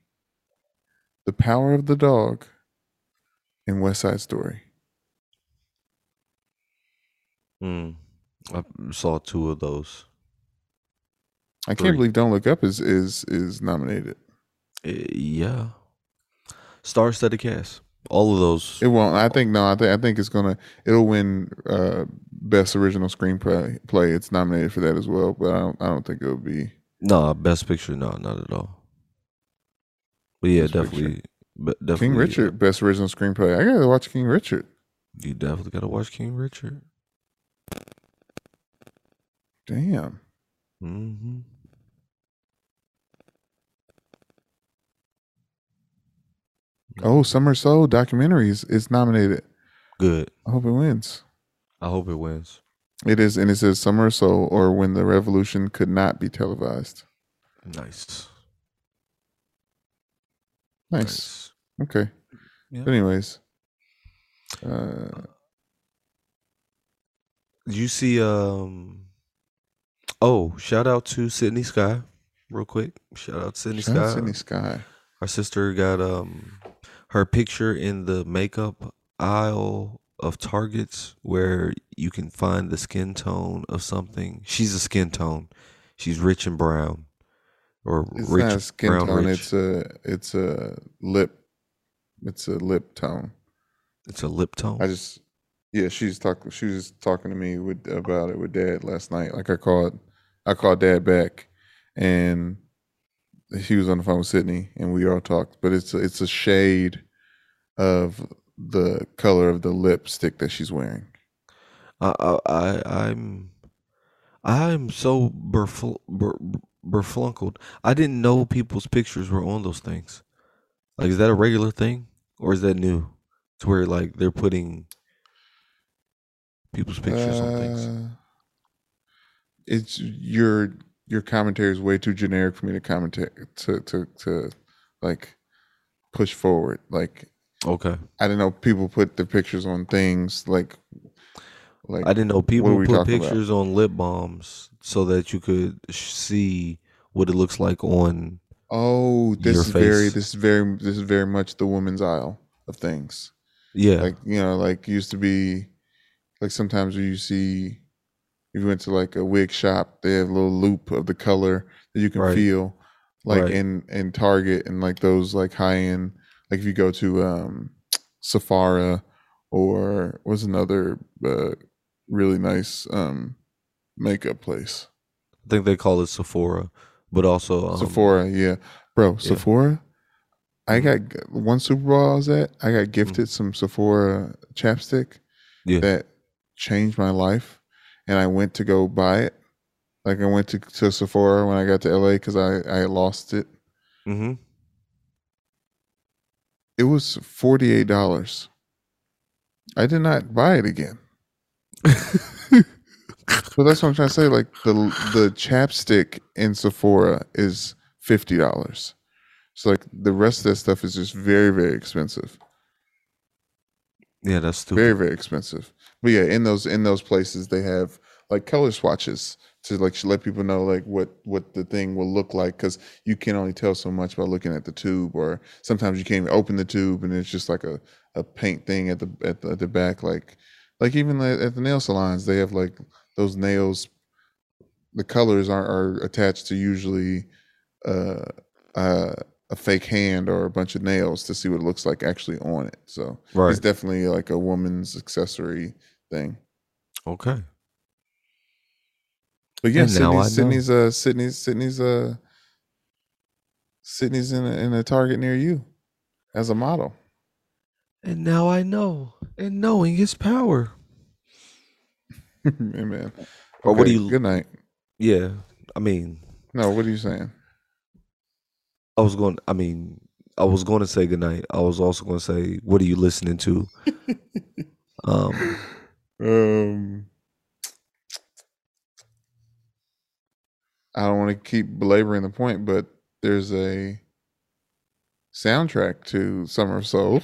The Power of the Dog, and West Side Story. Mm. I saw two of those. I can't believe Don't Look Up is is is nominated. Uh, yeah, star-studded cast. All of those. It won't. I think no. I think I think it's gonna. It'll win uh, best original screenplay. Play. It's nominated for that as well, but I don't. I don't think it'll be. No, best picture. No, not at all. But yeah, Best definitely. But definitely. King Richard, best original screenplay. I gotta watch King Richard. You definitely gotta watch King Richard. Damn. Mm-hmm. Oh, Summer Soul documentary is, is nominated. Good. I hope it wins. I hope it wins. It is, and it says Summer Soul or When the Revolution Could Not Be Televised. Nice. Nice. Okay. Yeah. But anyways, uh, you see um Oh, shout out to Sydney Sky, real quick. Shout out to Sydney shout out Sky. Sydney Sky. Our sister got um her picture in the makeup aisle of Targets where you can find the skin tone of something. She's a skin tone. She's rich and brown. Or It's rich not a skin brown tone. rich. It's a it's a lip. It's a lip tone. It's a lip tone. I just yeah, she's talking. She was talking to me with about it with dad last night. Like I called, I called dad back, and he was on the phone with Sydney, and we all talked. But it's a, it's a shade of the color of the lipstick that she's wearing. I, I, I I'm I'm so berfl- ber, berflunkled. I didn't know people's pictures were on those things. Like, is that a regular thing, or is that new? To where like they're putting people's pictures on things. Uh, It's your your commentary is way too generic for me to commentate to to to like push forward. Like Okay. I didn't know people put the pictures on things like like I didn't know people put talking about? pictures on lip balms so that you could sh- see what it looks like on. Oh, this is very this is very this is very much the woman's aisle of things. Yeah. Like, you know, like used to be like sometimes you see if you went to like a wig shop, they have a little loop of the color that you can Right. feel. Like Right. in in Target and like those like high end like if you go to um Sephora or what's another uh really nice um makeup place. I think they call it Sephora, but also um, Sephora, yeah, bro. Sephora. I got one Super Bowl I was at. I got gifted some Sephora chapstick Yeah. that changed my life, and I went to go buy it. Like I went to, to Sephora when I got to LA because I I lost it. hmm It was forty eight dollars. I did not buy it again. But that's what I'm trying to say. Like the the chapstick in Sephora is fifty dollars. So like the rest of that stuff is just very very expensive. Yeah, that's stupid. Very very expensive. But yeah, in those in those places they have like color swatches to like let people know like what what the thing will look like because you can only tell so much by looking at the tube or sometimes you can't even open the tube and it's just like a, a paint thing at the at the, at the back like like even at the nail salons they have like those nails the colors are, are attached to usually uh, uh, a fake hand or a bunch of nails to see what it looks like actually on it so Right. it's definitely like a woman's accessory thing Okay. But yeah, And now I know. Sydney's, Sydney's uh Sydney's Sydney's uh Sydney's in a, in a target near you as a model. And now I know. And knowing is power. Amen. Or what do you- Good night. Yeah. I mean, No, what are you saying? I was going. I mean, I was going to say goodnight. I was also going to say, what are you listening to? um. Um, I don't want to keep belaboring the point, but there's a soundtrack to Summer of Soul.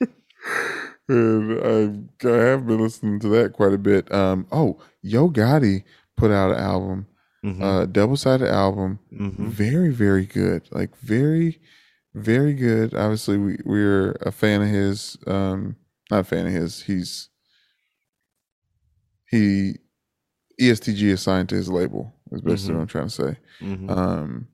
and I, I have been listening to that quite a bit. Um, oh, Yo Gotti put out an album, mhm, uh, double sided album. mhm. Very, very good. Like very, very good. Obviously, we we're a fan of his. Um, not a fan of his. He's he EST Gee assigned to his label. Is basically Mhm. what I'm trying to say. mhm. Um,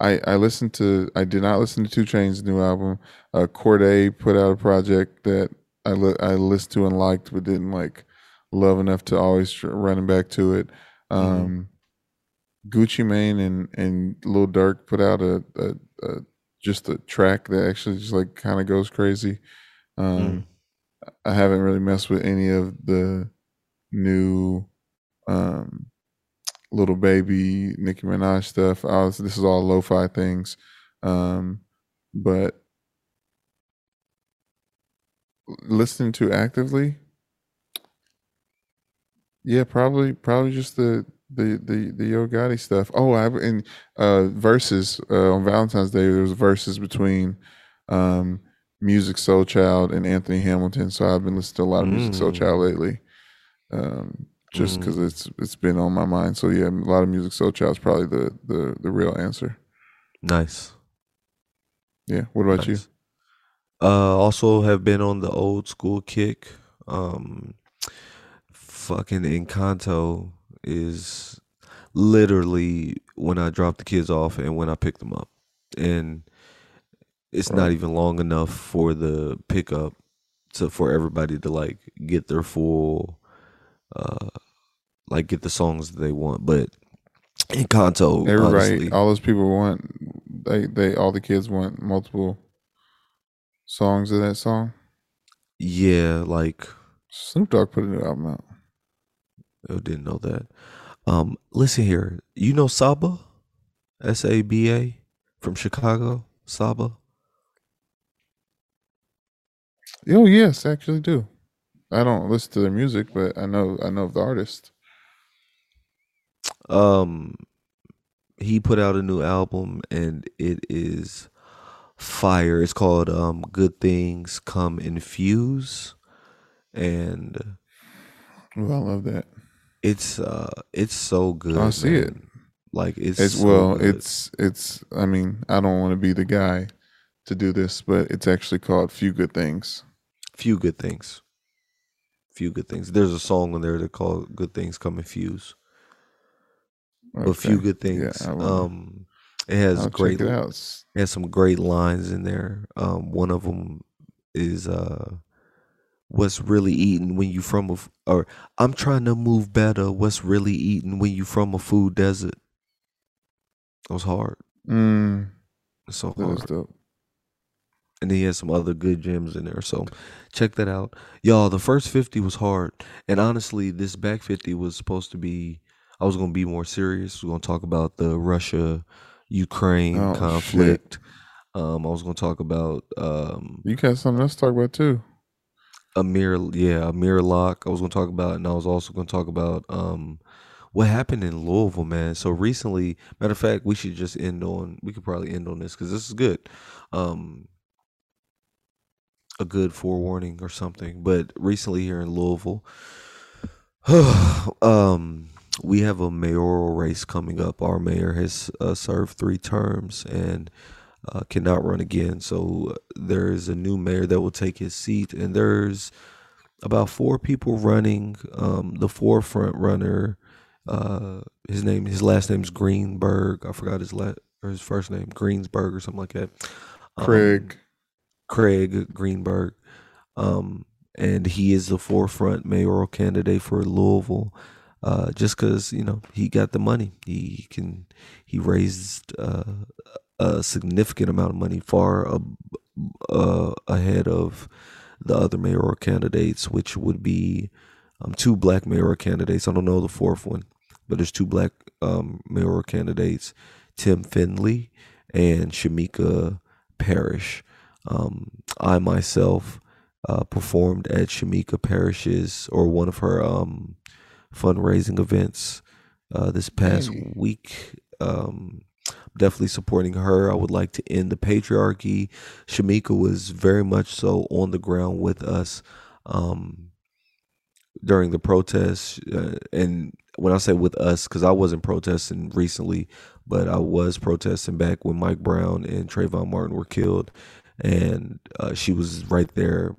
I I listened to. I did not listen to 2 Chainz new album. Uh, Cordae put out a project that I li- I listened to and liked, but didn't like love enough to always tr- running back to it. Um, Gucci Mane and and Lil Durk put out a, a, a just a track that actually just like kind of goes crazy. Um, I haven't really messed with any of the new um, Lil Baby Nicki Minaj stuff. I was, this is all lo-fi things, um, but listening to actively, yeah, probably probably just the the the the Yo Gotti stuff. Oh, I in uh Verzuz uh, on Valentine's Day there was Verzuz between um Musiq Soulchild and Anthony Hamilton. So I've been listening to a lot of Musiq Soul Mm. Child lately. Um just because it's it's been on my mind. So yeah, a lot of Musiq Soulchild is probably the the the real answer. Nice. Yeah. What about you? Uh, also have been on the old school kick. Um, fucking Encanto is literally when I drop the kids off and when I pick them up, and it's not even long enough for the pickup to for everybody to like get their full, uh, like get the songs that they want. But Encanto, Everybody, honestly, all those people want they they all the kids want multiple songs of that song. yeah, like Snoop Dogg put a new album out. I didn't know that. Um, listen here. You know Saba? S A B A from Chicago? Saba? Oh yes, I actually do. I don't listen to their music, but I know I know of the artist. Um he put out a new album and it is fire. It's called um, "Good Things Come Infuse," and Well, I love that. it's uh, it's so good. I see it. Like it's, It's so well, good. it's it's. I mean, I don't want to be the guy to do this, but it's actually called "Few Good Things." few good things. Few good things. There's a song on there that called "Good Things Come Infuse." A few good things. Yeah, um, it has I'll great. it. It has some great lines in there. Um, one of them is uh, "What's really eating when you from a f- or I'm trying to move better. What's really eating when you from a food desert?" That was hard. Mm, It's so that hard. And he has some other good gems in there. So check that out, y'all. The first fifty was hard, and honestly, this back fifty was supposed to be. I was gonna be more serious. We're gonna talk about the Russia Ukraine Oh, conflict. Um, I was gonna talk about um, You got something else to talk about too. Amir, yeah, Amir Locke. I was gonna talk about, and I was also gonna talk about um, what happened in Louisville, man. So recently, matter of fact, we should just end on. We could probably end on this because this is good. Um, a good forewarning or something. But recently here in Louisville, um, we have a mayoral race coming up. Our mayor has uh, served three terms and uh, cannot run again. So uh, there is a new mayor that will take his seat, and there's about four people running. Um, the forefront runner, uh, his name, his last name's Greenberg. I forgot his last or his first name, Greensburg or something like that. Um, Craig. Craig Greenberg. Um, and he is the forefront mayoral candidate for Louisville. Uh, just because you know he got the money, he can he raised uh, a significant amount of money, far ab- uh, ahead of the other mayoral candidates, which would be um, two black mayoral candidates. I don't know the fourth one, but there's two black um, mayoral candidates, Tim Findley and Shameka Parrish. Um, I myself uh, performed at Shameka Parrish's or one of her um, fundraising events uh, this past Hey. week. Um, definitely supporting her. I would like to end the patriarchy. Shameka was very much so on the ground with us um, during the protests. Uh, and when I say with us, because I wasn't protesting recently, but I was protesting back when Mike Brown and Trayvon Martin were killed. And uh, she was right there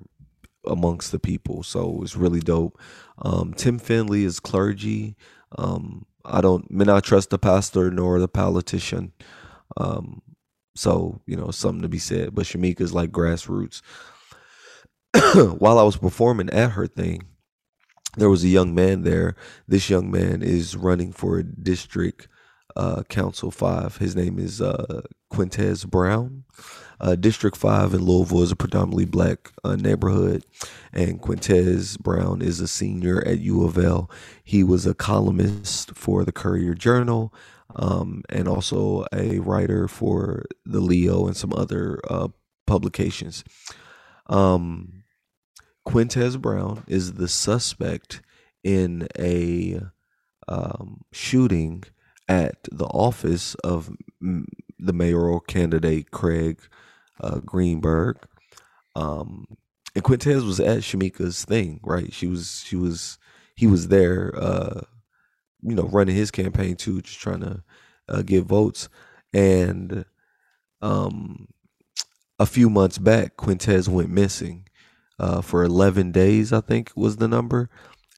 amongst the people. So it was really dope. Um, Tim Findley is clergy. Um, I don't may not trust the pastor nor the politician. Um, so you know something to be said. But Shameka's like grassroots. While I was performing at her thing, there was a young man there. This young man is running for district uh, council five. His name is uh, Quintez Brown. Uh, district five in Louisville is a predominantly black uh, neighborhood, and Quintez Brown is a senior at U of L. He was a columnist for the Courier Journal, um, and also a writer for the Leo and some other uh, publications. Um, Quintez Brown is the suspect in a um, shooting at the office of the mayoral candidate Craig uh, Greenberg. Um, and Quintez was at Shameka's thing, right? She was, she was, he was there, uh, you know, running his campaign too, just trying to uh, get votes. And um, a few months back, Quintez went missing uh, for 11 days, I think was the number.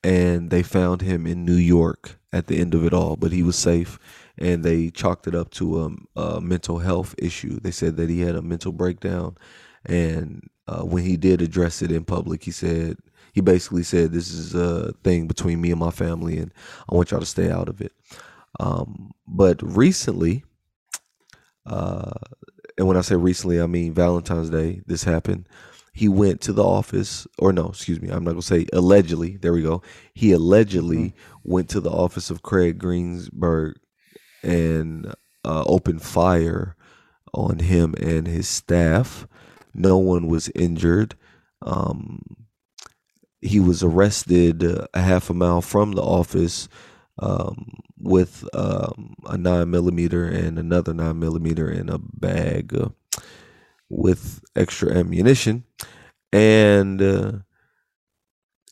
And they found him in New York at the end of it all, but he was safe. And they chalked it up to a, a mental health issue. They said that he had a mental breakdown. And uh, when he did address it in public, he said, he basically said, This is a thing between me and my family, and I want y'all to stay out of it. Um, but recently, uh, and when I say recently, I mean Valentine's Day, this happened. He went to the office, or no, excuse me, I'm not gonna say allegedly. There we go. He allegedly went to the office of Craig Greensburg and uh, opened fire on him and his staff. No one was injured. Um, he was arrested a half a mile from the office um, with um, a nine millimeter and another nine millimeter in a bag. Uh, with extra ammunition, and uh,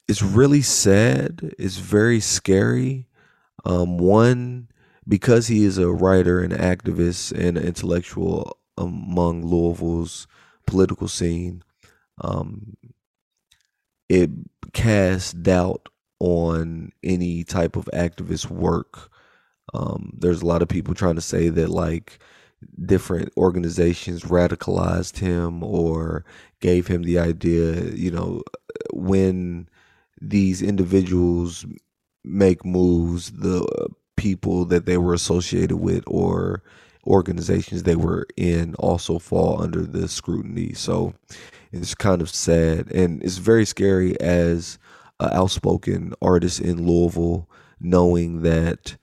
it's really sad. It's very scary. Um, one because he is a writer and activist and an intellectual among Louisville's political scene. Um, it casts doubt on any type of activist work. Um, there's a lot of people trying to say that like different organizations radicalized him or gave him the idea, you know, when these individuals make moves, the people that they were associated with or organizations they were in also fall under the scrutiny. So it's kind of sad and it's very scary as an outspoken artist in Louisville, knowing that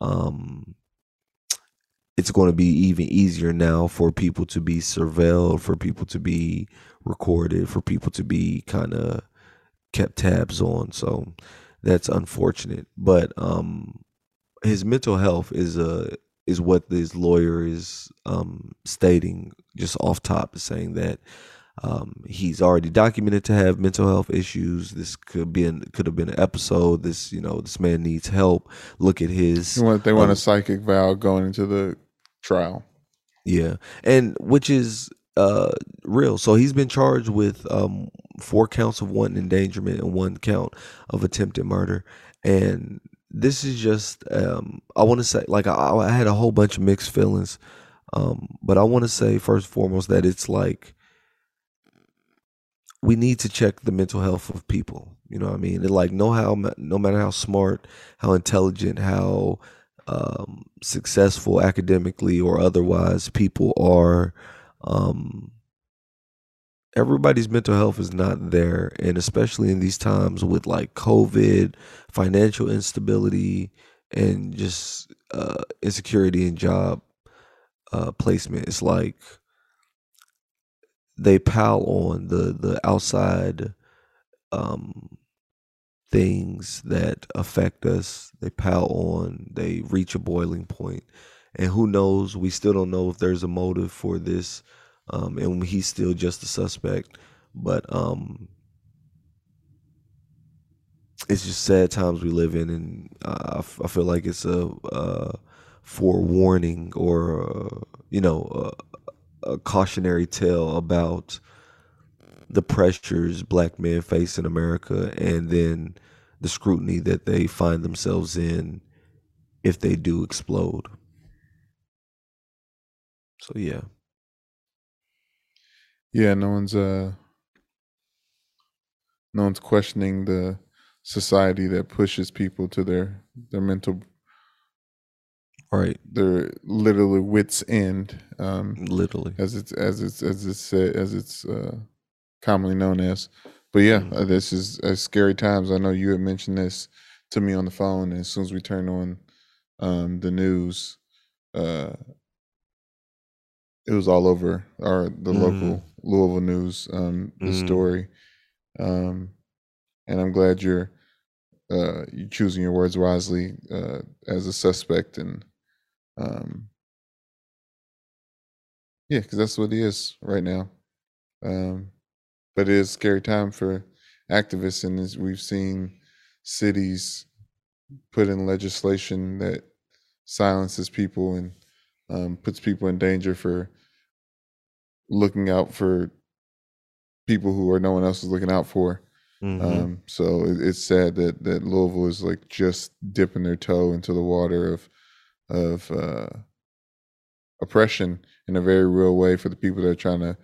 um, it's going to be even easier now for people to be surveilled, for people to be recorded, for people to be kind of kept tabs on. So that's unfortunate. But um, his mental health is a uh, is what this lawyer is um, stating just off top, saying that um, he's already documented to have mental health issues. This could be an, could have been an episode. This you know this man needs help. Look at his. They want, they want um, a psych eval going into the trial. Yeah, and which is uh, real. So he's been charged with um, four counts of wanton endangerment and one count of attempted murder. And this is just um, I want to say like I, I, had a whole bunch of mixed feelings, um, but I want to say first and foremost that it's like we need to check the mental health of people. You know what I mean? Like know how no matter how smart, how intelligent, how um, successful academically or otherwise people are. Um, everybody's mental health is not there and especially in these times with like covid financial instability and just uh, insecurity in job uh, placement. It's like they pile on the the outside um, things that affect us. They pile on. They reach a boiling point. And who knows? We still don't know if there's a motive for this um, and he's still just a suspect. But um, it's just sad times we live in, and I, I feel like it's a, a forewarning or a, you know a, a cautionary tale about the pressures black men face in America, and then the scrutiny that they find themselves in if they do explode. So yeah. Yeah, no one's uh no one's questioning the society that pushes people to their their mental right. their literally wits end um literally. as it's as it's as it's said as it's uh commonly known as. But yeah mm-hmm. uh, this is uh, scary times. I know you had mentioned this to me on the phone and as soon as we turned on um the news uh it was all over our the mm. local Louisville news um, the mm. story, um, and I'm glad you're uh, you're choosing your words wisely uh, as a suspect and um, yeah, because that's what he is right now. Um, but it is a scary time for activists, and as we've seen cities put in legislation that silences people and um, puts people in danger for looking out for people who are no one else is looking out for. Mm-hmm. Um, so it, it's sad that that Louisville is like just dipping their toe into the water of of uh, oppression in a very real way for the people that are trying to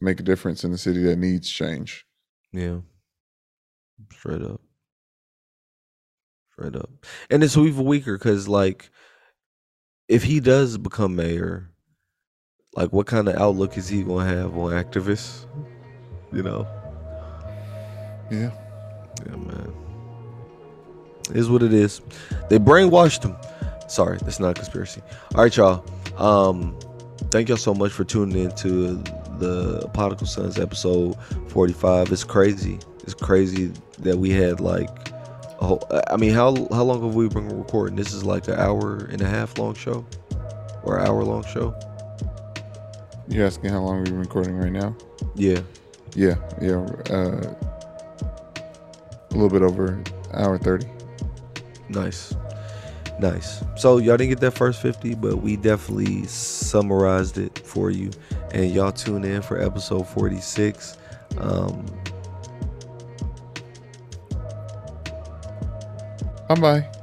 make a difference in the city that needs change. Yeah, straight up, straight up, and it's even weaker because like if he does become mayor, like what kind of outlook is he gonna have on activists? You know? Yeah. Yeah, man. It is what it is. They brainwashed him. Sorry, that's not a conspiracy. All right, y'all. Um, thank y'all so much for tuning in to the Particle Sons episode 45. It's crazy. It's crazy that we had like whole, I mean, how how long have we been recording? This is like an hour and a half long show, or hour long show. You're asking how long we've been recording right now? Yeah. Yeah, yeah. Uh, a little bit over hour thirty. Nice. Nice. So y'all didn't get that first 50, but we definitely summarized it for you. And y'all tune in for episode 46. Um, Bye bye.